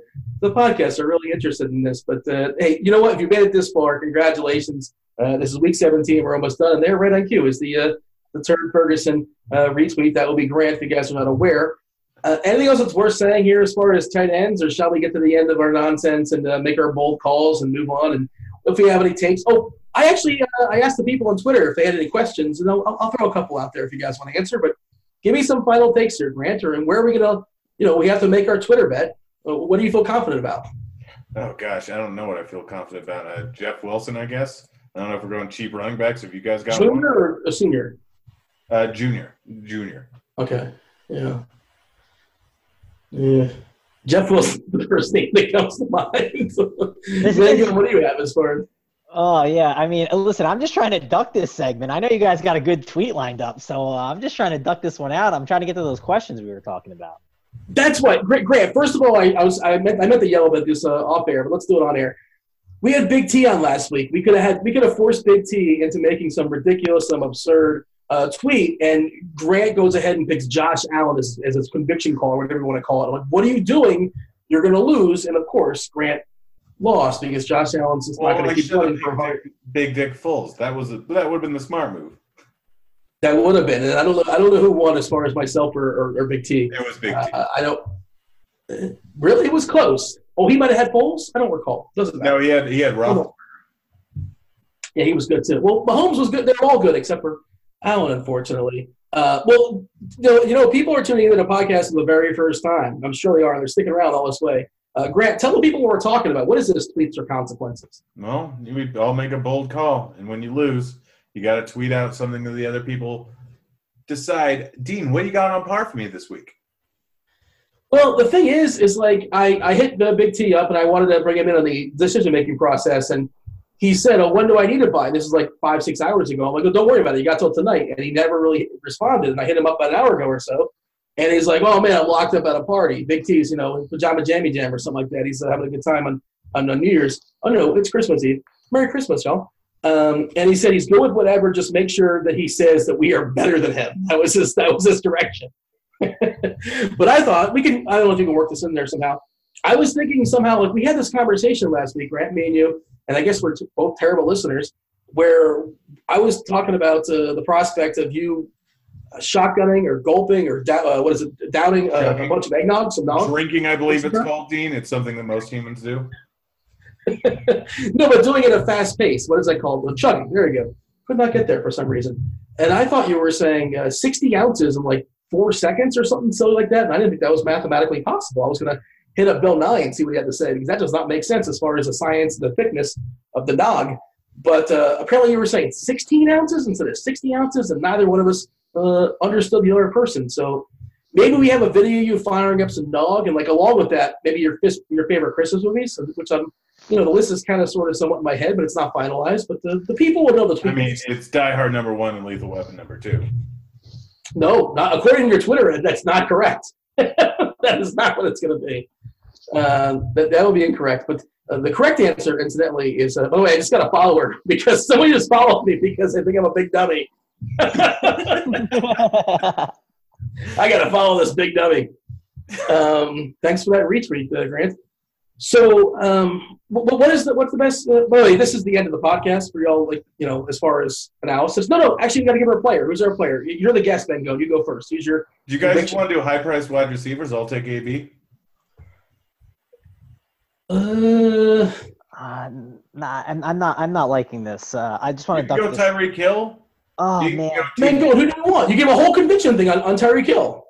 the podcast are really interested in this. But uh, hey, you know what? If you made it this far, congratulations. Uh, this is week 17. We're almost done, and they're right on cue. Is the uh, the Turd Ferguson uh, retweet that will be Grant if you guys are not aware. Uh, anything else that's worth saying here as far as tight ends, or shall we get to the end of our nonsense and uh, make our bold calls and move on? And if we have any takes, oh, I actually uh, I asked the people on Twitter if they had any questions, and I'll, I'll throw a couple out there if you guys want to answer. But give me some final takes here, Grant, or and where are we gonna? You know, we have to make our Twitter bet. Uh, What do you feel confident about? Oh gosh, I don't know what I feel confident about. Uh, Jeff Wilson, I guess. I don't know if we're going cheap running backs. If you guys got Junior one, or a senior? Uh, junior, junior. Okay. Yeah. Yeah. Jeff Wilson, the first name that comes to mind. [LAUGHS] Megan, what do you have as far as? Oh yeah, I mean, listen, I'm just trying to duck this segment. I know you guys got a good tweet lined up, so uh, I'm just trying to duck this one out. I'm trying to get to those questions we were talking about. That's what Grant. Grant first of all, I, I was I meant I meant to yell about this uh, off air, but let's do it on air. We had Big T on last week. We could have had we could have forced Big T into making some ridiculous, some absurd uh, tweet, and Grant goes ahead and picks Josh Allen as, as his conviction call, or whatever you want to call it. I'm Like, what are you doing? you're going to lose. And of course, Grant lost because Josh Allen's just Well, not going to keep running for hundred. Big Dick Foles. That was a, that would have been the smart move. That would have been. And I don't know. I don't know who won as far as myself or, or, or Big T. It was Big T. Uh, I don't. Really, it was close. Oh, he might have had Foles. I don't recall. Doesn't matter. No, he had he had Roethlisberger. Yeah, he was good too. Well, Mahomes was good. They're all good except for Allen, unfortunately. Uh, well, you know, people are tuning into the podcast for the very first time. I'm sure they are. and They're sticking around all this way. Uh, Grant, tell the people what we're talking about. What is this tweets or consequences? Well, you all make a bold call, and when you lose, you got to tweet out something that the other people decide. Dean, what you got on par for me this week? Well, the thing is, is like I, I hit the big T up and I wanted to bring him in on the decision making process, and he said, "Oh, when do I need to buy?" This is like five, six hours ago. I'm like, "Oh, don't worry about it. You got till tonight." And he never really responded. And I hit him up about an hour ago or so, and he's like, "Oh man, I'm locked up at a party. Big T's, you know, pajama jammy jam or something like that." He's having a good time on on uh, New Year's. Oh no, it's Christmas Eve. Merry Christmas, y'all. Um, and he said he's good with whatever. Just make sure that he says that we are better than him. That was his. That was his direction. [LAUGHS] but I thought we can. I don't know if you can work this in there somehow. I was thinking somehow like we had this conversation last week, Grant, me and you, and I guess we're both terrible listeners. Where I was talking about uh, the prospect of you uh, shotgunning or gulping or da- uh, what is it, downing uh, a bunch of eggnog, some nog. Drinking, I believe it's called, Dean. It's something that most humans do. [LAUGHS] no, but doing it at a fast pace. What is that called? Well, chugging. There you go. Could not get there for some reason. And I thought you were saying uh, 60 ounces in like four seconds or something silly like that. And I didn't think that was mathematically possible. I was going to hit up Bill Nye and see what he had to say because that does not make sense as far as the science and the thickness of the nog. But uh, apparently you were saying 16 ounces instead of 60 ounces, and neither one of us uh, understood the other person. So maybe we have a video of you firing up some nog, and like along with that, maybe your your favorite Christmas movies, which I'm, you know, the list is kind of sort of somewhat in my head, but it's not finalized. But the, the people will know the I mean, it's Die Hard number one and Lethal Weapon number two. No, not according to your Twitter. That's not correct. [LAUGHS] that is not what it's going to be. Uh, that that will be incorrect. But uh, the correct answer, incidentally, is uh, by the way, I just got a follower [LAUGHS] because somebody just followed me because they think I'm a big dummy. [LAUGHS] I got to follow this big dummy. Um, thanks for that retweet, uh, Grant. So, um, what, what is the what's the best? Uh, by the way, this is the end of the podcast for y'all. Like, you know, as far as analysis. No, no. Actually, you got to give her a player. Who's our player? You're the guest, Ben. Go. You go first. Who's your? Do you guys Conviction. want to do high priced wide receivers? I'll take AB. Uh, Uh, nah, I'm, I'm not. I'm not liking this. Uh, I just want to can duck go. Tyreek Hill. Oh You man, go man, go. Who do you want? You gave a whole conviction thing on, on Tyreek Hill.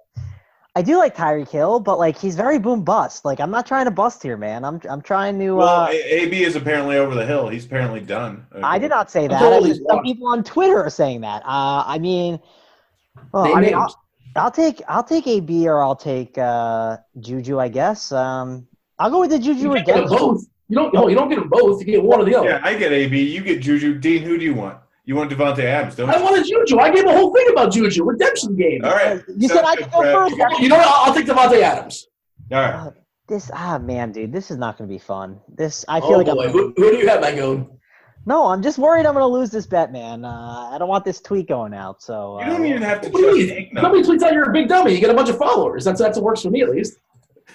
I do like Tyreek Hill, but like he's very boom bust. Like I'm not trying to bust here, man. I'm I'm trying to. Well, Uh, AB is apparently over the hill. He's apparently done. I did not say that. I just, some people on Twitter are saying that. Uh, I mean, well, Name I mean, I'll, I'll take I'll take AB or I'll take uh, Juju. I guess. Um, I'll go with the Juju You them both. You don't. No, you don't get them both. You get one or the other. Yeah, I get AB. You get Juju. Dean, who do you want? You want Davante Adams, don't you? I wanted Juju. I gave a whole thing about Juju. Redemption game. All right. You said I could go Sounds first. You know what? I'll, I'll take Davante Adams. Brad. All right. This ah man, dude, this is not going to be fun. This I feel oh like boy. I'm. Who, who do you have, Mangone? No, I'm just worried I'm going to lose this bet, man. Uh, I don't want this tweet going out. So You uh, don't even have to tweet. What do you mean? Nobody tweets out you're a big dummy. You get a bunch of followers. That's that's what works for me at least.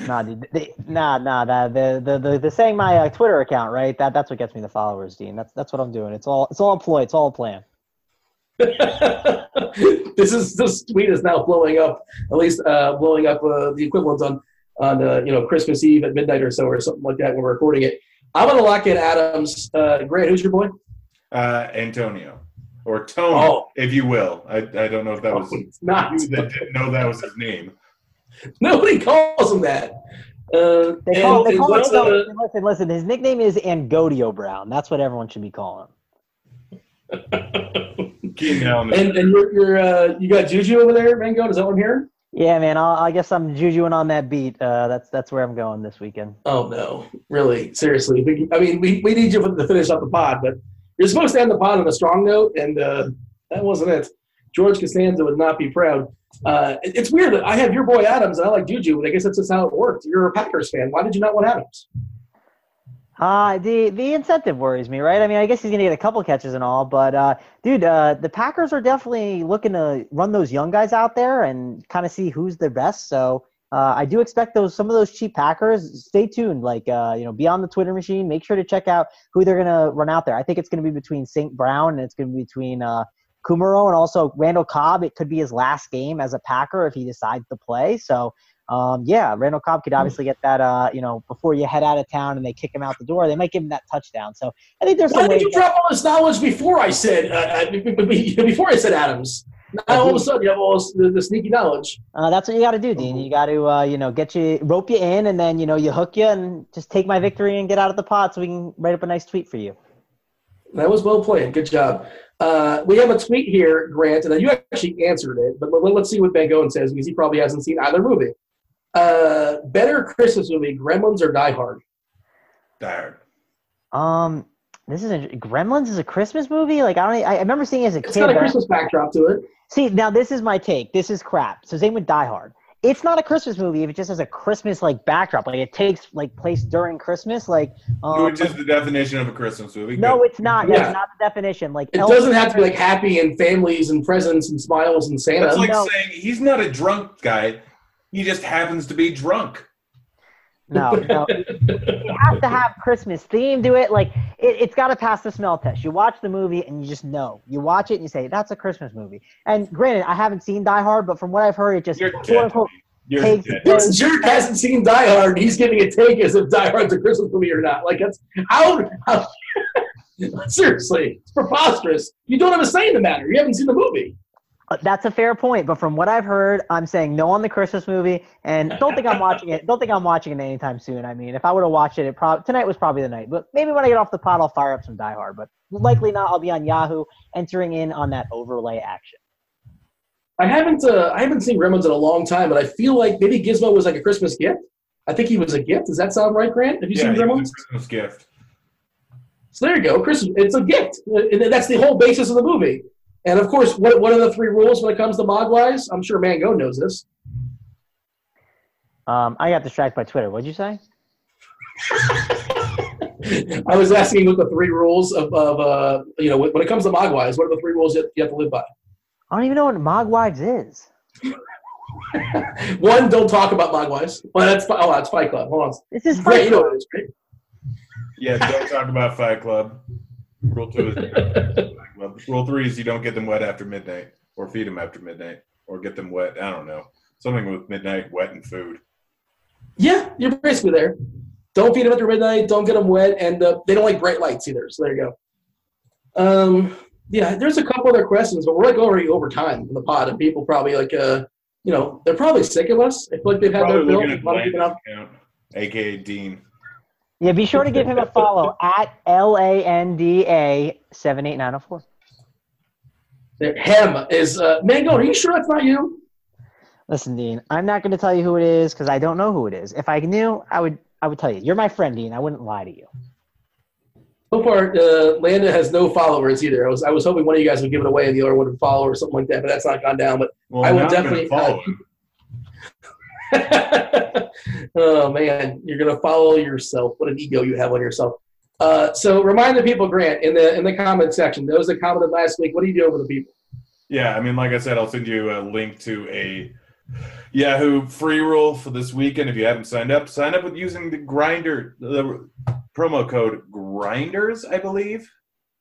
Nah, dude, they, nah, nah. The, the, the, the, the saying my uh, Twitter account, right? That that's what gets me the followers, Dean. That's that's what I'm doing. It's all it's all a ploy. It's all a plan. [LAUGHS] this is this tweet is now blowing up. At least uh, blowing up uh, the equivalent on on uh, you know Christmas Eve at midnight or so or something like that when we're recording it. I'm gonna lock in Adams. Uh, Grant, who's your boy? Uh, Antonio. Or Tony, Oh. if you will. I, I don't know if that was you It's not. that didn't know that was his name. [LAUGHS] Nobody calls him that. Uh, They call, and- they call and him, uh, no, listen, listen. His nickname is Angodio Brown. That's what everyone should be calling him. Keenan Allen. is- and and you're, you're uh, you got Juju over there, Mango? Is that what I'm hearing? Yeah, man. I'll, I guess I'm jujuing on that beat. Uh, that's that's where I'm going this weekend. Oh no, really? Seriously? We- I mean, we, we need you to finish up the pod, but you're supposed to end the pod on a strong note, and uh, that wasn't it. George Costanza would not be proud. Uh, it's weird that I have your boy Adams and I like Juju, but I guess that's just how it worked. You're a Packers fan. Why did you not want Adams? Uh, the the incentive worries me, right? I mean, I guess he's gonna get a couple catches and all, but uh, dude, uh, the Packers are definitely looking to run those young guys out there and kind of see who's their best. So uh, I do expect those some of those cheap Packers. Stay tuned, like uh, you know, be on the Twitter machine. Make sure to check out who they're gonna run out there. I think it's gonna be between St. Brown and it's gonna be between uh, Kumerow and also Randall Cobb. It could be his last game as a Packer if he decides to play. So um, yeah, Randall Cobb could obviously get that. Uh, you know, before you head out of town and they kick him out the door, they might give him that touchdown. So I think there's. Why some did you drop all this knowledge before I said uh, uh, before I said Adams? Now all of a sudden you have all the, the sneaky knowledge. Uh, that's what you got to do, Dean. You got to, uh, you know, get you rope you in, and then you know you hook you, and just take my victory and get out of the pot, so we can write up a nice tweet for you. That was well played. Good job. Uh, we have a tweet here, Grant, and you actually answered it, but let- let's see what Mangone says because he probably hasn't seen either movie. Uh, better Christmas movie, Gremlins or Die Hard? Tired. Um, this is a, Gremlins is a Christmas movie. Like I don't, I I remember seeing it as a It's kid. got a Christmas backdrop to it. See, now this is my take. This is crap. So same with Die Hard. It's not a Christmas movie if it just has a Christmas like backdrop. Like it takes like place during Christmas. Like um, Which is the definition of a Christmas movie. no, it's not. Yeah. That's not the definition. Like It Elf- doesn't have to be like happy and families and presents and smiles and Santa. That's like No. saying he's not a drunk guy. He just happens to be drunk. No, no. [LAUGHS] it has to have Christmas theme to it. Like it, it's got to pass the smell test. You watch the movie and you just know. You watch it and you say that's a Christmas movie. And granted, I haven't seen Die Hard, but from what I've heard, it just You're quote dead. unquote You're takes dead. this jerk hasn't seen Die Hard. and He's giving a take as if Die Hard's a Christmas movie or not. Like that's how. [LAUGHS] how seriously, it's preposterous. You don't have a say in the matter. You haven't seen the movie. Uh, That's a fair point, but from what I've heard, I'm saying no on the Christmas movie, and don't think I'm watching it. Don't think I'm watching it anytime soon. I mean, if I would have watched it, it prob- tonight was probably the night. But maybe when I get off the pot, I'll fire up some Die Hard. But likely not. I'll be on Yahoo entering in on that overlay action. I haven't uh, I haven't seen Gremlins in a long time, but I feel like maybe Gizmo was like a Christmas gift. I think he was a gift. Does that sound right, Grant? Have you Yeah, seen he Gremlins? was a Christmas gift. So there you go. Christmas. It's a gift. And that's the whole basis of the movie. And of course, what what are the three rules when it comes to Mogwais? I'm sure Mango knows this. Um, I got distracted by Twitter. What'd you say? [LAUGHS] I was asking what the three rules of, of uh, you know, when it comes to Mogwais, what are the three rules that you have to live by? I don't even know what Mogwives is. [LAUGHS] One, don't talk about Mogwais. Well, that's oh, that's Fight Club. Hold on. This is Grant, you know Fight what it is. Yeah, don't talk about Fight Club. Rule two is Club. Rule three is you don't get them wet after midnight, or feed them after midnight, or get them wet. I don't know something with midnight wet and food. Yeah, you're basically there. Don't feed them after midnight. Don't get them wet, and uh, they don't like bright lights either. So there you go. Um, yeah, there's a couple other questions, but we're like already over time in the pod, and people probably like, uh, you know, they're probably sick of us. I feel like they've had their Probably bill. looking A lot of people out- account, aka Dean. Yeah, be sure to give him a follow [LAUGHS] at L A N D A seven eight nine zero four. Hem is uh, Mango. Are you sure that's not you? Listen, Dean, I'm not going to tell you who it is because I don't know who it is. If I knew, I would. I would tell you. You're my friend, Dean. I wouldn't lie to you. So far, uh, Landa has no followers either. I was I was hoping one of you guys would give it away and the other one would follow or something like that, but that's not gone down. But Well, I will now I'm gonna definitely, follow uh, him. [LAUGHS] oh man, you're gonna follow yourself. What an ego you have on yourself. Uh, so remind the people, Grant, in the in the comment section, those that commented last week, what are you doing with the people? Yeah, I mean, like I said, I'll send you a link to a Yahoo free roll for this weekend. If you haven't signed up, sign up with using the grinder, the promo code Grinders, I believe.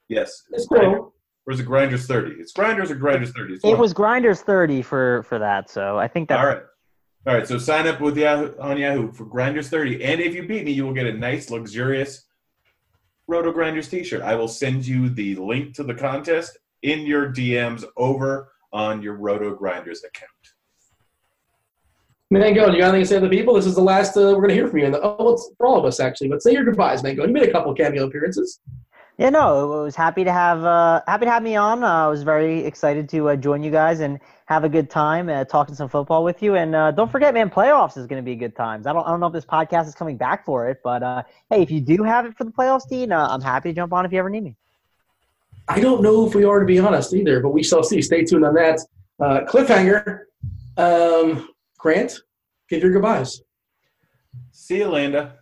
Yes, It's Grinders. cool. Or is it Grinders thirty? It's Grinders or Grinders thirty. It was Grinders thirty for for that, so I think that's all right. All right, so sign up with Yahoo on Yahoo for Grinders 30. And if you beat me, you will get a nice, luxurious RotoGrinders t shirt. I will send you the link to the contest in your DMs over on your RotoGrinders account. Mango, you got anything to say to the people? This is the last uh, we're gonna hear from you. And the, oh, it's for all of us actually. But say your goodbyes, Mango. You made a couple cameo appearances. Yeah, no, I was happy to have uh, happy to have me on. Uh, I was very excited to uh, join you guys and have a good time uh, talking some football with you. And uh, don't forget, man, playoffs is going to be good times. I don't I don't know if this podcast is coming back for it, but uh, hey, if you do have it for the playoffs, Dean, uh, I'm happy to jump on if you ever need me. I don't know if we are to be honest either, but we shall see. Stay tuned on that. Uh, cliffhanger. Um, Grant, give your goodbyes. See you, Landa.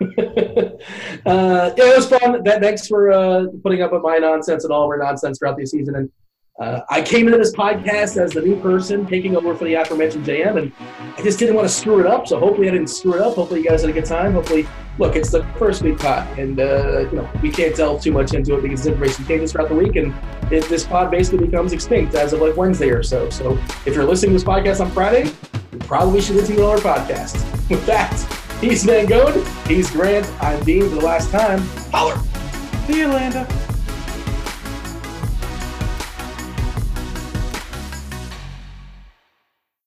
[LAUGHS] uh, yeah, it was fun. Thanks for uh, putting up with my nonsense and all of our nonsense throughout the season. And Uh, I came into this podcast as the new person taking over for the aforementioned JM, and I just didn't want to screw it up. So hopefully I didn't screw it up. Hopefully you guys had a good time. Hopefully, look, it's the first week pod, and uh, you know we can't delve too much into it because information changes throughout the week, and it, this pod basically becomes extinct as of like Wednesday or so. So if you're listening to this podcast on Friday, you probably should listen to our podcast. [LAUGHS] With that, he's Van Gogh, he's Grant, I'm Dean for the last time. Holler! See you, Landa.